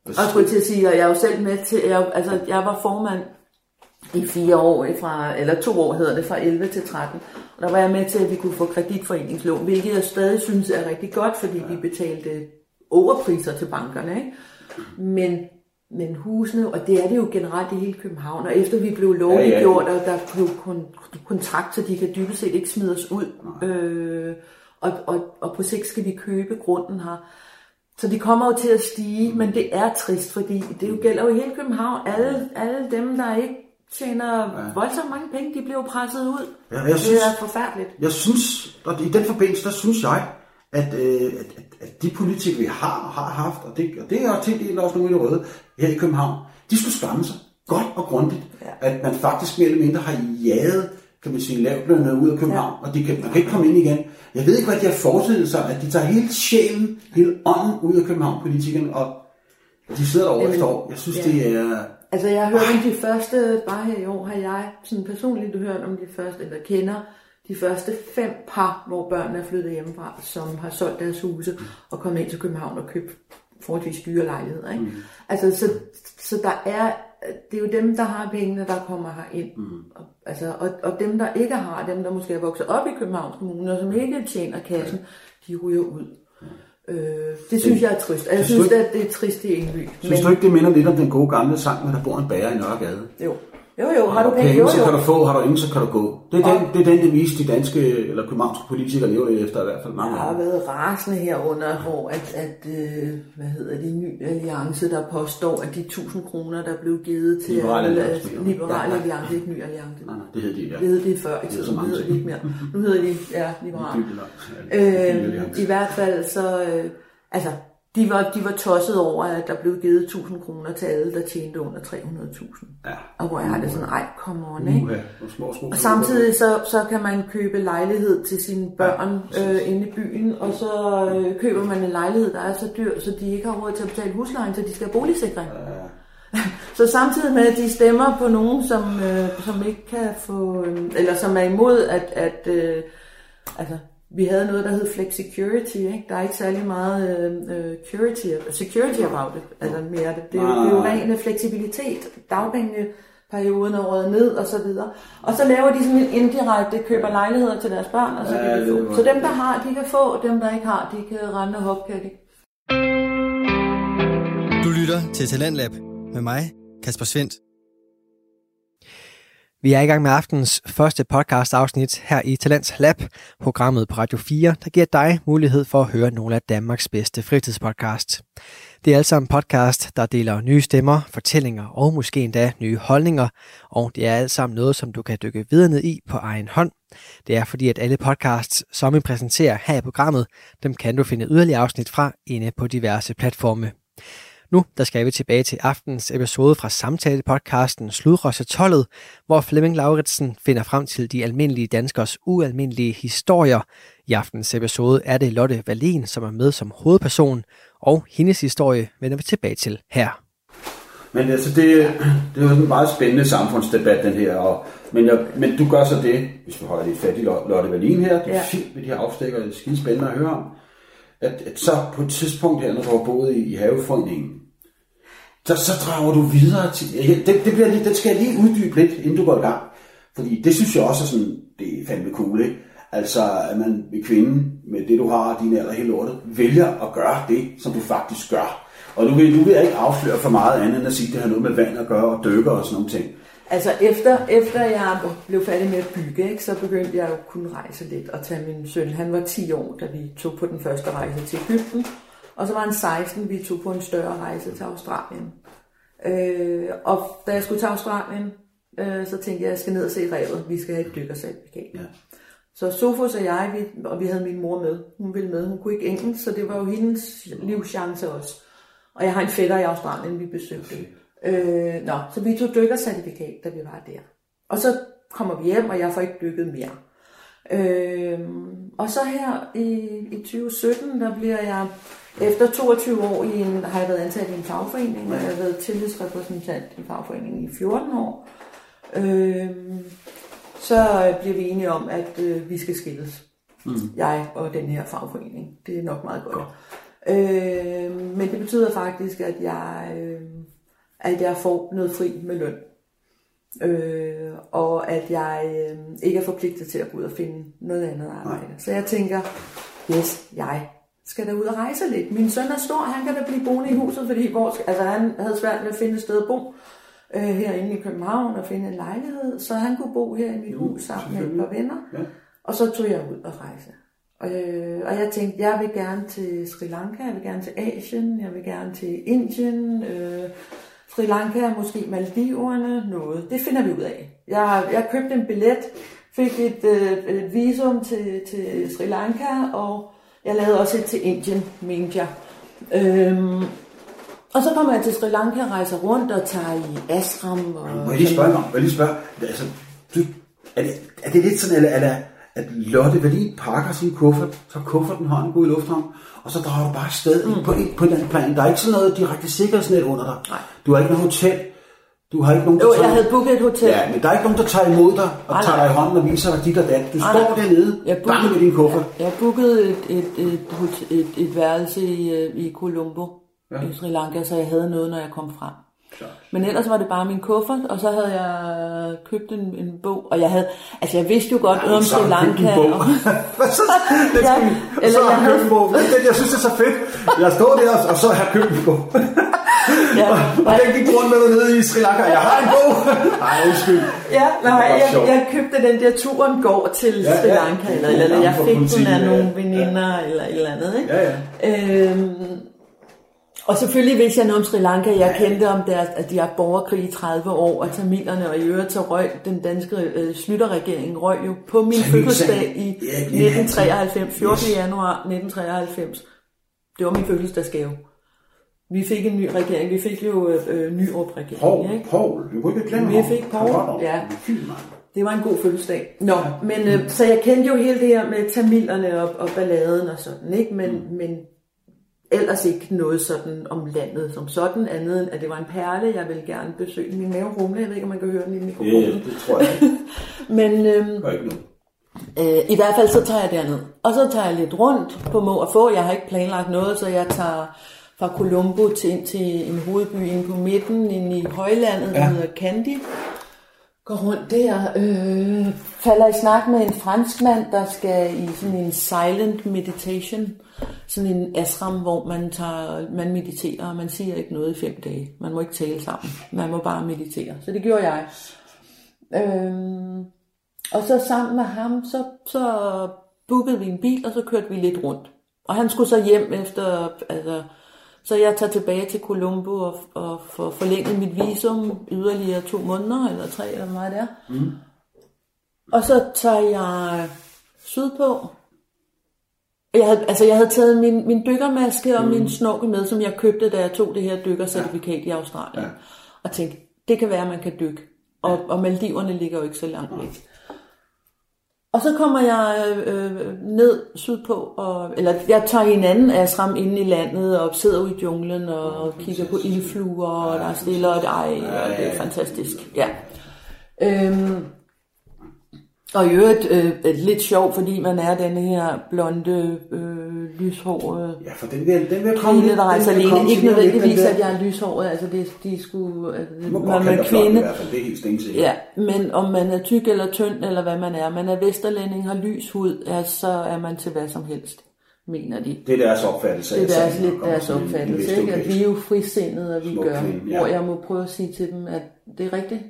Og jeg skulle til at sige, at jeg er jo selv med til, jeg, altså jeg var formand i fire år, fra, eller to år hedder det, fra 11 til 13. Og der var jeg med til, at vi kunne få kreditforeningslån, hvilket jeg stadig synes er rigtig godt, fordi vi betalte overpriser til bankerne. Ikke? Men, men husene, og det er det jo generelt i hele København, og efter vi blev lovliggjort, og der blev kon- kontrakt, så de kan dybest set ikke smide os ud, øh, og, og, og på sigt skal vi købe grunden her. Så de kommer jo til at stige, men det er trist, fordi det jo gælder jo i hele København. Alle, alle dem, der ikke tjener voldsomt mange penge, de bliver jo presset ud. Ja, jeg det synes- er forfærdeligt. Jeg synes, og i den forbindelse, der synes jeg, at, øh, at, at, at de politikere, vi har har haft, og det, og det er til del også nogle i det røde her i København, de skulle skamme sig godt og grundigt, ja. at man faktisk mere eller mindre har jaget kan man sige, lavtlønnede ud af København, ja. og de kan, man kan ikke komme ind igen. Jeg ved ikke, hvad de har forestillet sig, at de tager hele sjælen, hele ånden ud af København, politikerne, og de sidder over efter år. Jeg synes, ja. det er... Altså jeg har hørt om de første, bare her i år har jeg sådan personligt hørt om de første, eller kender de første fem par, hvor børnene er flyttet hjemmefra, som har solgt deres huse og kommet ind til København og købt forholdsvis dyre lejligheder. Ikke? Mm. Altså, så, så der er, det er jo dem, der har pengene, der kommer her ind. Mm. Og, altså, og, og dem, der ikke har, dem, der måske er vokset op i Københavns Kommune, og som ikke tjener kassen, de ryger ud. Øh, det synes jeg er trist. Og jeg Synes du synes, at det er trist i Engby. Synes du ikke, det minder lidt om den gode gamle sang, med der bor en bager i Nørregade? Jo. Jo, jo, har du penge? penge, Jo, så kan du jo. få, har du ingen, så kan du gå. Det er, den, det er den devise, de danske eller københavnske politikere lever efter i hvert fald mange Der har år. været rasende herunder, hvor at, at øh, hvad hedder det, ny alliance, der påstår, at de 1000 kroner, der blev givet til Liberal alle- Alliance, mener du? Liberal Ja, ja. Alliance, ikke ny alliance. Nej, nej, det hed de, ja. Det hed de før i Det så nu mange hedder de ikke mere. Nu hedder de, ja, liberal. Øh, Øh, I hvert fald så, øh, altså, de var, de var tosset over, at der blev givet 1000 kroner til alle, der tjente under 300.000. Ja. Og hvor jeg har det sådan, ej, come on, ikke? Uha, små sko. Og samtidig så, så kan man købe lejlighed til sine børn øh, inde i byen, og så øh, køber man en lejlighed, der er så dyr, så de ikke har råd til at betale huslejen, så de skal have boligsikring. Så samtidig med, at de stemmer på nogen, som, øh, som ikke kan få, øh, eller som er imod, at, at øh, altså, vi havde noget, der hed flexicurity, ikke? Der er ikke særlig meget øh, øh, curity, security about it, altså mere det. Det er, jo, det er jo ren fleksibilitet. Dagpenge perioden er røget ned og så videre. Og så laver de sådan en indirekte, køber lejligheder til deres børn, og så Ja, kan de det få. Så dem, der har, de kan få, og dem, der ikke har, de kan rende og hoppe, kan de. Du lytter til Talentlab med mig, Kasper Svendt. Vi er i gang med aftens første podcast afsnit her i Talents Lab, programmet på Radio 4, der giver dig mulighed for at høre nogle af Danmarks bedste fritidspodcast. Det er altså en podcast, der deler nye stemmer, fortællinger og måske endda nye holdninger, og det er alt sammen noget, som du kan dykke videre ned i på egen hånd. Det er fordi, at alle podcasts, som vi præsenterer her i programmet, dem kan du finde yderligere afsnit fra inde på diverse platforme. Nu der skal vi tilbage til aftens episode fra samtale-podcasten 12, hvor Flemming Lauritsen finder frem til de almindelige danskers ualmindelige historier. I aftens episode er det Lotte Valin, som er med som hovedperson, og hendes historie vender vi tilbage til her. Men altså, det, det er jo en meget spændende samfundsdebat, den her. Og, men, jeg, men du gør så det, hvis vi holder lidt fat i Lo- Lotte Valin her, det er Ja. fint med de her afstikker, det er skide spændende at høre om, at, at så på et tidspunkt her, når du har boet i, i haveforeningen, så, så drager du videre til, det, det, bliver lige, det skal jeg lige uddybe lidt, inden du går i gang. Fordi det synes jeg også er sådan, det er fandme cool, ikke? Altså, at man med kvinden, med det du har, din alder helt lortet, vælger at gøre det, som du faktisk gør. Og nu vil, nu vil jeg ikke afsløre for meget andet, end at sige, at det har noget med vand at gøre, og dykker og sådan nogle ting. Altså efter, efter jeg blev færdig med at bygge, ikke, så begyndte jeg jo at kunne rejse lidt og tage min søn. Han var 10 år, da vi tog på den første rejse til Ægypten. Og så var han 16, vi tog på en større rejse til Australien. Øh, og da jeg skulle til Australien, øh, så tænkte jeg, at jeg skal ned og se revet. Vi skal have et dykkercertifikat. Ja. Så Sofus og jeg, vi, og vi havde min mor med. Hun ville med. Hun kunne ikke engelsk, så det var jo hendes livschance også. Og jeg har en fætter i Australien, vi besøgte. Øh, nå, så vi tog dykkercertifikat, da vi var der. Og så kommer vi hjem, og jeg får ikke dykket mere. Øh, og så her i, i 2017, der bliver jeg, efter 22 år, i en, har jeg været ansat i en fagforening, og jeg har været tillidsrepræsentant i fagforeningen i 14 år. Øh, så bliver vi enige om, at øh, vi skal skilles. Mm. Jeg og den her fagforening. Det er nok meget godt. Øh, men det betyder faktisk, at jeg, øh, at jeg får noget fri med løn. Øh, og at jeg øh, ikke er forpligtet til at gå ud og finde noget andet arbejde. Så jeg tænker, yes, jeg skal da ud og rejse lidt. Min søn er stor, han kan da blive boende i huset, fordi hvor, altså, han havde svært ved at finde et sted at bo øh, herinde i København og finde en lejlighed, så han kunne bo her i mit hus sammen med et par venner. Ja. Og så tog jeg ud og rejse. Og, øh, og jeg tænkte, jeg vil gerne til Sri Lanka, jeg vil gerne til Asien, jeg vil gerne til Indien, øh, Sri Lanka, måske Maldiverne, noget. Det finder vi ud af. Jeg, jeg købte en billet, fik et, øh, et visum til, til Sri Lanka, og jeg lavede også et til Indien, mente jeg. Øhm, og så kommer jeg til Sri Lanka, rejser rundt og tager i ashram. Og Må jeg lige spørge mig? Må jeg lige spørge? Altså, du, er, det, er det lidt sådan, eller er det, at Lotte Valin pakker sin kuffert, så kufferten hånden går i lufthavn, og så drager du bare afsted mm. på, en, på en eller anden plan. Der er ikke sådan noget direkte sikkerhedsnet under dig. Nej. Du har ikke noget hotel. Du har ikke nogen, der Jo, tager- jeg havde booket et hotel. Ja, men der er ikke nogen, der tager imod dig og Nej, tager dig i hånden og viser dig dit og dat. Du Nej, står dernede, Jeg bang med din kuffert. Jeg bookede et, et, et, hot- et, et værelse i, øh, i Colombo ja. i Sri Lanka, så jeg havde noget, når jeg kom frem. Men ellers var det bare min kuffert, og så havde jeg købt en, en bog, og jeg havde, altså jeg vidste jo godt noget om Sri Lanka. bog. Og, Hvad så? Det Ja, eller så har jeg jeg købt en bog. Det- Jeg synes, det er så fedt. Jeg står der, og så har jeg købt en bog. ja, Og den gik rundt med dernede i Sri Lanka. Jeg har en bog. Nej, undskyld. ja, nej, jeg, sjovt. jeg købte den der turen går til Ja, Sri ja. Lanka, eller, eller, eller jeg fik den af ja. nogle veninder, eller et eller andet. Ikke? Ja, ja. Øhm, og selvfølgelig vidste jeg noget om Sri Lanka. Jeg kendte om deres, at de har borgerkrig i 30 år, og tamilerne, og i øvrigt så røg den danske øh, slytterregering røg jo på min fødselsdag i Ja, det er 1993, 14. Yes. januar 1993. Det var min fødselsdagsgave. Vi fik en ny regering. Vi fik jo øh, øh, Nyrup regering, Poul, ikke? Poul, du kunne ikke glemme Vi fik Kammerater. ja. Det var en god fødselsdag. Nå, men øh, så jeg kendte jo hele det her med tamilerne og, og balladen og sådan, ikke? Men, mm. men ellers ikke noget sådan om landet som sådan, andet end at det var en perle, jeg ville gerne besøge. Min mave rumle, jeg ved ikke, om man kan høre den i Ja, mikrofonen. det tror jeg. Men øhm, gør ikke noget. øh, i hvert fald så tager jeg derned. Og så tager jeg lidt rundt på må og få. Jeg har ikke planlagt noget, så jeg tager fra Colombo til ind til en hovedby inde på midten, inde i højlandet, ja. der hedder Candy. Går rundt der, øh, falder i snak med en franskmand, der skal i sådan en silent meditation, sådan en ashram, hvor man, tager, man mediterer, og man siger ikke noget i fem dage. Man må ikke tale sammen, man må bare meditere. Så det gjorde jeg. Øh, og så sammen med ham, så, så bookede vi en bil, og så kørte vi lidt rundt. Og han skulle så hjem efter, altså, så jeg tager tilbage til Colombo og, og får forlænget mit visum yderligere to måneder, eller tre, eller hvad meget det er. Mm. Og så tager jeg sydpå. Jeg havde, altså jeg havde taget min, min dykkermaske og mm. min snorkel med, som jeg købte, da jeg tog det her dykkercertifikat ja. i Australien. Ja. Og tænkte, det kan være, at man kan dykke. Og, og Maldiverne ligger jo ikke så langt væk. Og så kommer jeg øh, ned sydpå, og, eller jeg tager en anden ashram inde i landet, og sidder ude i junglen, og ja, kigger på ildfluer, og der er stille og et ej, og det er fantastisk. Ja. Øhm, og i øvrigt øh, lidt sjovt, fordi man er den her blonde, øh, lyshårede Ja, for den vil, den vil komme kvinde, der rejser alene. Ikke nødvendigvis, at jeg er lyshåret, altså det, de skulle... Altså, man, man er kvinde. I hvert fald, det er helt stensikkert. Ja, men om man er tyk eller tynd, eller hvad man er, man er vesterlænding, har lys hud, ja, så er man til hvad som helst mener de. Det er deres opfattelse. Det er deres, lidt deres opfattelse, ikke? at vi er jo frisindede, og vi gør, kvinde, ja. hvor jeg må prøve at sige til dem, at det er rigtigt,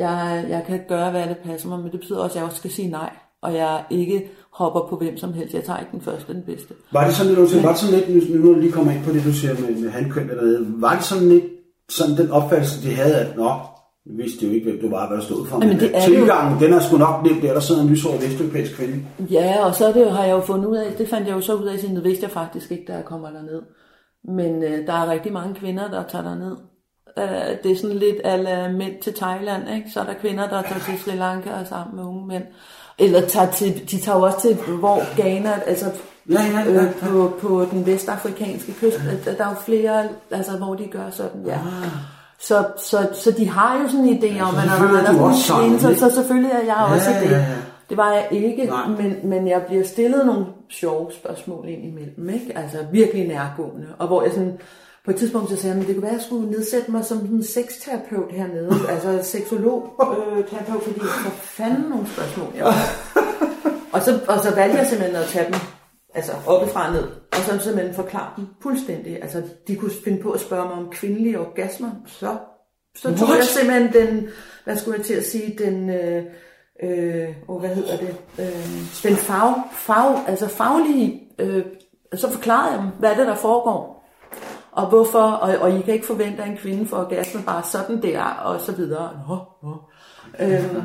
jeg, jeg kan gøre, hvad det passer mig, men det betyder også, at jeg også skal sige nej. Og jeg ikke hopper på hvem som helst. Jeg tager ikke den første den bedste. Var det sådan lidt, var det sådan lidt nu, nu lige kommer ind på det, du siger med, med handkøn eller noget, var det sådan lidt sådan den opfattelse, de havde, at nå, vi vidste jo ikke, hvem du var, hvad der stod for. Men det er tilgangen, jo... den er sgu nok lidt der, der sidder en lyshåret vesteuropæisk kvinde. Ja, og så det, har jeg jo fundet ud af, det fandt jeg jo så ud af, siden det vidste jeg faktisk ikke, da jeg kommer derned. Men øh, der er rigtig mange kvinder, der tager derned Øh, det er sådan lidt ala mænd til Thailand, ikke? Så er der kvinder, der tager til Sri Lanka og sammen med unge mænd. Eller tager til, de tager jo også til, hvor Ghana, altså ja, ja, ja, ja. Øh, på, på den vestafrikanske kyst, ja. der er jo flere, altså hvor de gør sådan, ja. Ah. Så, så, så de har jo sådan en idé om, at når man er der så, så selvfølgelig er jeg også ja, det. Ja, ja. Det var jeg ikke, men, men jeg bliver stillet nogle sjove spørgsmål ind imellem, ikke? Altså virkelig nærgående, og hvor jeg sådan, på et tidspunkt så sagde han, at det kunne være, at jeg skulle nedsætte mig som en sexterapeut hernede, altså seksolog øh, terapeut, fordi for fanden nogle spørgsmål, jeg og, så, og så valgte jeg simpelthen at tage dem altså oppefra ned, og så simpelthen forklare dem fuldstændig. Altså, de kunne finde på at spørge mig om kvindelige orgasmer, så, så tog jeg simpelthen den, hvad skulle jeg til at sige, den, øh, øh, oh, hvad hedder det, øh, den fag, fag, altså faglige, øh, så forklarede jeg dem, hvad er det, der foregår og hvorfor, og, og I kan ikke forvente, at en kvinde får orgasme bare sådan der, og så videre. Nå, nå. Øhm,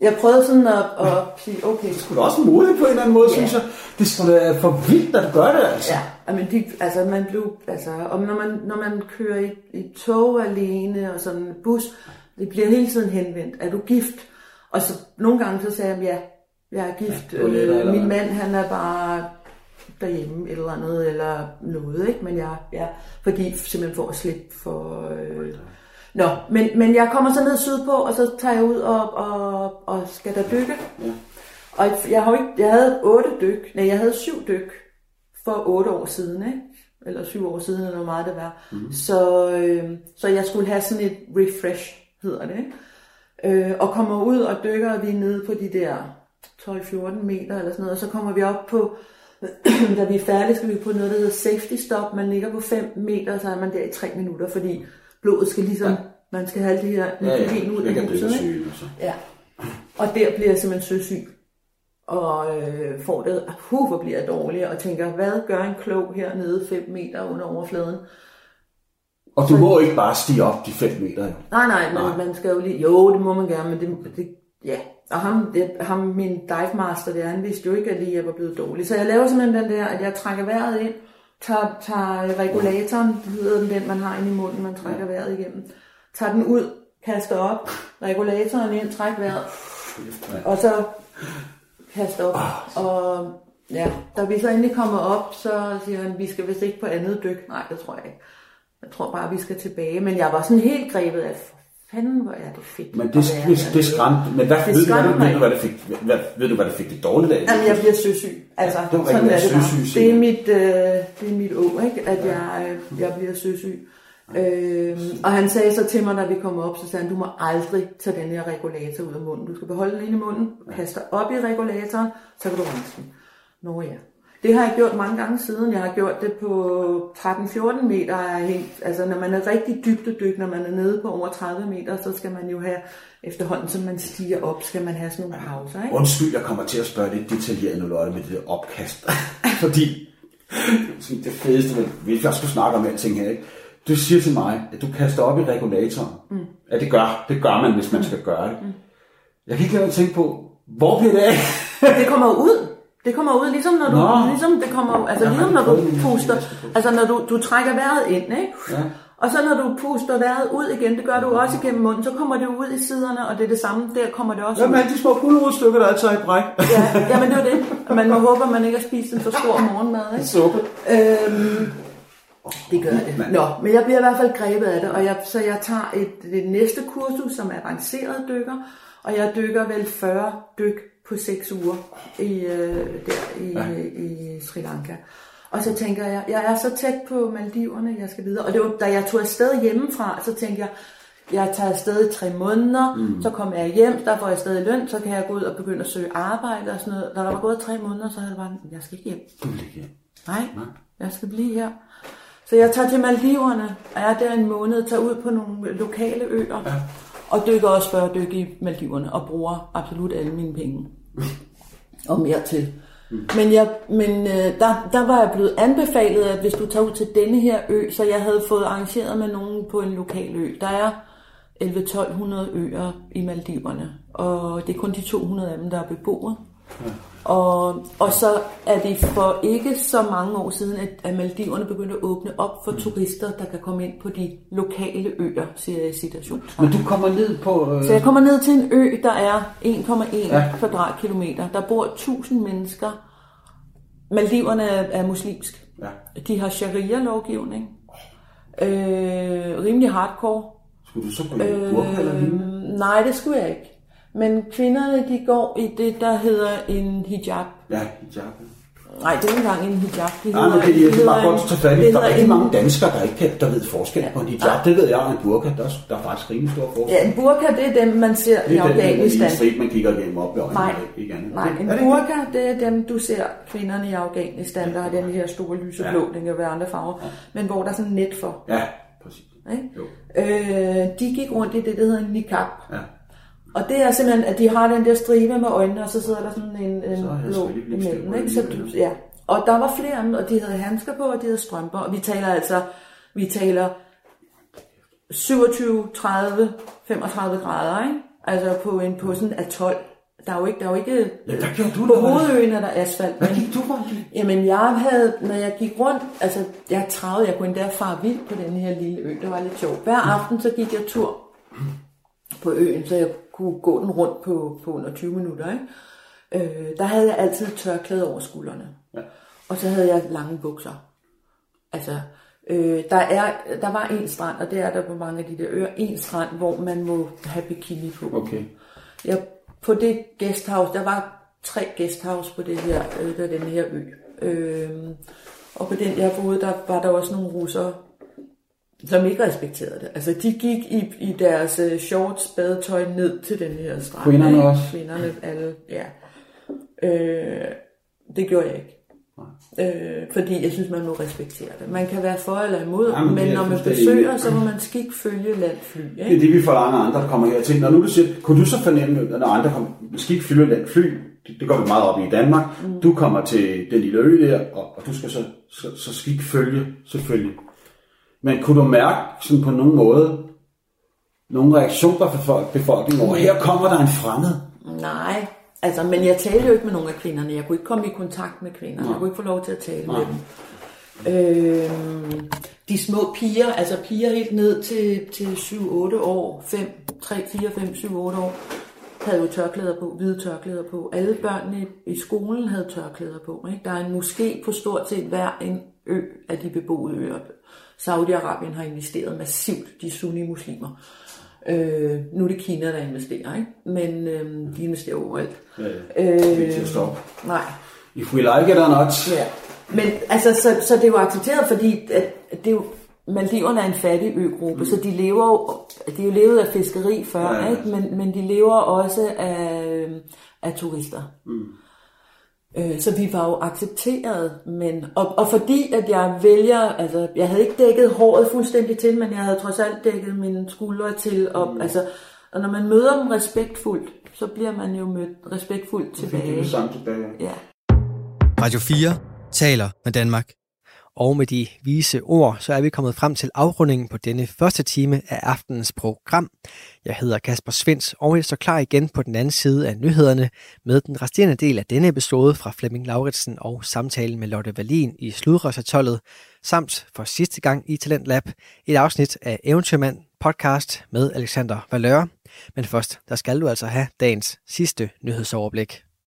jeg prøvede sådan at, at sige, okay. Det skulle også modigt på en eller anden måde, ja. synes jeg. Det skulle være for vildt, at du gør det, altså. Ja, men de, altså man blev, altså, og når man, når man kører i, i tog alene, og sådan en bus, det bliver hele tiden henvendt. Er du gift? Og så nogle gange så sagde jeg, ja, jeg er gift. Ja, øh, min mand, han er bare derhjemme eller andet, eller noget, ikke? Men jeg, ja, fordi simpelthen for at slippe for... Øh, Nå, men, men jeg kommer så ned sydpå, og så tager jeg ud og, og, og skal der dykke. Ja. Og jeg, har ikke, jeg havde otte dyk, nej, jeg havde syv dyk for otte år siden, ikke? eller syv år siden, eller hvor meget det var. Mm. Så, øh, så jeg skulle have sådan et refresh, hedder det. Ikke? Øh, og kommer ud og dykker, og vi er nede på de der 12-14 meter eller sådan noget, og så kommer vi op på da vi er færdige, skal vi på noget, der hedder safety stop. Man ligger på 5 meter, så er man der i 3 minutter, fordi blodet skal ligesom, ja. man skal have det her nitrogen ja, ja. ud af huset. Ikke? Ja. Og der bliver jeg simpelthen søsyg. Og øh, får det, puh, hvor bliver jeg dårlig, og tænker, hvad gør en klog hernede 5 meter under overfladen? Og du så, må ikke bare stige op de 5 meter. Jo. Nej, nej, nej. man skal jo lige, jo, det må man gerne, men det, det ja, og ham, det, ham min dive master der, han vidste jo ikke, at jeg var blevet dårlig. Så jeg laver simpelthen den der, at jeg trækker vejret ind, tager, tager regulatoren, det hedder den, den man har inde i munden, man trækker vejret igennem, tager den ud, kaster op, regulatoren ind, træk vejret, og så kaster op. Og ja, da vi så endelig kommer op, så siger han, vi skal vist ikke på andet dyk. Nej, det tror jeg ikke. Jeg tror bare, vi skal tilbage. Men jeg var sådan helt grebet af, fanden, hvor er det fedt. Men det, det, hernede." det skræmte, men hvad, Det ved, du, hvad, ved, du, hvad det fik, hvad, ved du, hvad det fik det dårligt af? Jamen, jeg bliver søsyg. Altså, det var sådan er det bare. Det er mit, øh, det er mit å, ikke? at jeg, øh, jeg bliver søsyg. Øh, og han sagde så til mig, da vi kom op, så sagde han, du må aldrig tage den her regulator ud af munden. Du skal beholde den inde i munden, kaste op i regulatoren, så kan du rense den. Nå ja. Det har jeg gjort mange gange siden. Jeg har gjort det på 13-14 meter. Er altså når man er rigtig dybdedyk, når man er nede på over 30 meter, så skal man jo have, efterhånden som man stiger op, skal man have sådan nogle pauser. Ikke? Undskyld, jeg kommer til at spørge lidt detaljeret nu, Lotte, med det der opkast. Fordi det fedeste, men jeg skulle snakke om alting her, ikke? Du siger til mig, at du kaster op i regulatoren. Mm. Ja, det gør, det gør man, hvis man skal gøre det. Mm. Jeg kan ikke lade at tænke på, hvor bliver det af? Det kommer ud. Det kommer ud, ligesom når du, Nå. ligesom det kommer, altså har ligesom når du puster, altså når du, du trækker vejret ind, ikke? Ja. Og så når du puster vejret ud igen, det gør du også igennem munden, så kommer det ud i siderne, og det er det samme, der kommer det også Hvad ud. alle de små gulerodstykker, der er taget i bræk? Ja, jamen det er det. Man må håbe, at man ikke har spist en for stor morgenmad, ikke? Suppe. Øhm, det gør det. Nå, men jeg bliver i hvert fald grebet af det, og jeg, så jeg tager et, det næste kursus, som er avanceret dykker, og jeg dykker vel 40 dyk på 6 uger i, øh, der i, ja. i Sri Lanka. Og så tænker jeg, jeg er så tæt på Maldiverne, jeg skal videre. Og det var, da jeg tog afsted hjemmefra, så tænkte jeg, jeg tager afsted i tre måneder, mm. så kommer jeg hjem, der får jeg stadig løn, så kan jeg gå ud og begynde at søge arbejde og sådan noget. Da der var gået tre måneder, så havde jeg bare, jeg skal ikke hjem. Du vil ikke hjem. Nej, jeg skal blive her. Så jeg tager til Maldiverne, og jeg er der en måned, tager ud på nogle lokale øer, ja. Og dykker også 40 dyk i Maldiverne, og bruger absolut alle mine penge. og mere til. Men, jeg, men øh, der, der var jeg blevet anbefalet, at hvis du tager ud til denne her ø, så jeg havde fået arrangeret med nogen på en lokal ø. Der er 11-1200 øer i Maldiverne, og det er kun de 200 af dem, der er beboet. Og, og så er det for ikke så mange år siden, at, at Maldiverne begyndte at åbne op for turister, der kan komme ind på de lokale øer, siger jeg i citation. Men du kommer ned på... Øh... Så jeg kommer ned til en ø, der er 1,1 Ja. kvadratkilometer. Der bor 1000 mennesker. Maldiverne er, er muslimsk. Ja. De har sharia-lovgivning. Øh, rimelig hardcore. Skulle du så på øh... burka eller lignende? Nej, det skulle jeg ikke. Men kvinderne, de går i det, der hedder en hijab. Ja, hijab. Nej, det er ikke engang en hijab. Det Nej, men det, det er bare godt tage fat Der er rigtig en- mange danskere, der ikke kan, der ved forskel på en hijab. Det ved jeg, og en burka, der, er- der er faktisk rimelig stor forskel. Ja, en burka, det er dem, man ser i det er den, Afghanistan. man kigger igennem op i øjnene. Nej, ikke andet. nej, en det burka, det er dem, du ser kvinderne i Afghanistan, der har den her store lyseblå, Ja. den kan være andre farver, men hvor der er sådan net for. Ja, præcis. Ikke? Jo. Øh, de gik rundt i det, der hedder en niqab. Ja. Og det er simpelthen, at de har den der stribe med øjnene, og så sidder der sådan en, en Så blå imellem. Ikke? Så, du, ja. Og der var flere af dem, og de havde handsker på, og de havde strømper. Og vi taler altså, vi taler 27, 30, 35 grader, ikke? Altså på en på sådan en atol. Der er jo ikke, der er jo ikke Ja, hvad gjorde du, på hovedøen er der asfalt. Hvad gik du rundt? Jamen, jeg havde, når jeg gik rundt, altså, jeg travede, jeg kunne endda fare vild på den her lille ø, det var lidt sjovt. Hver aften, så gik jeg tur på øen, så jeg kunne gå den rundt på, på under 20 minutter, ikke? Øh, der havde jeg altid tørklæde over skuldrene. Ja. Og så havde jeg lange bukser. Altså, øh, der, er, der var en strand, og det er der på mange af de der øer, en strand, hvor man må have bikini på. Okay. Jeg, på det guesthouse, der var tre guesthouse på det her, øh, der den her ø. Øh, og på den, jeg boede, der var der også nogle russere, som ikke respekterede det. Altså, de gik i, i deres øh, shorts, badetøj ned til den her strand. Kvinderne ikke? også? Kvinderne, alle, ja. Øh, det gjorde jeg ikke. Øh, fordi jeg synes, man må respektere det. Man kan være for eller imod, Ja, men men, det når man besøger, enig. så må man skik følge land fly. Det er Ikke? det, vi forlanger andre, der kommer hertil. Når nu du siger, kunne du så fornemme, at når andre kommer, skal ikke fylde den fly, det, det går vi meget op i i Danmark, mm. du kommer til den lille ø der, og, og du skal så, så, så skal ikke følge, selvfølgelig. Men kunne du mærke sådan på nogen måde, nogle reaktioner fra folk, befolkningen over, her kommer der en fremmed. Nej, altså, men jeg talte jo ikke med nogen af kvinderne. Jeg kunne ikke komme i kontakt med kvinder. Jeg kunne ikke få lov til at tale Nej. med dem. Øhm, de små piger, altså piger helt ned til, til 7-8 år, 5, 3, 4, 5, 7, 8 år, havde jo tørklæder på, hvide tørklæder på. Alle børnene i, i skolen havde tørklæder på. Ikke? Der er en moské på stort set hver en ø af de beboede øer. Saudi-Arabien har investeret massivt, de sunni-muslimer. Øh, nu er det Kina, der investerer, ikke? men øh, de investerer overalt. Ja, det er ikke til at stoppe. Nej. If we like it or not. Ja. Men altså, så, så det er jo accepteret, fordi at, at det er jo, Maldiverne er en fattig øgruppe, mm. så de lever jo, de er jo levet af fiskeri før, Ja, ja, ja. ikke? Men, men de lever også af, af turister. Mm. Øh, Så vi var jo accepteret, men, og, og fordi at jeg vælger, altså jeg havde ikke dækket håret fuldstændig til, men jeg havde trods alt dækket mine skuldre til, og, mm. altså, og når man møder dem respektfuldt, så bliver man jo mødt respektfuldt Så fik de tilbage. det samme tilbage. Ja. Radio 4 taler med Danmark. Og med de vise ord, så er vi kommet frem til afrundingen på denne første time af aftenens program. Jeg hedder Kasper Svens, og jeg står klar igen på den anden side af nyhederne med den resterende del af denne episode fra Flemming Lauritsen og samtalen med Lotte Wallin i Sludrøsatollet, samt for sidste gang i Talent Lab et afsnit af Eventyrmand podcast med Alexander Valøre. Men først, der skal du altså have dagens sidste nyhedsoverblik.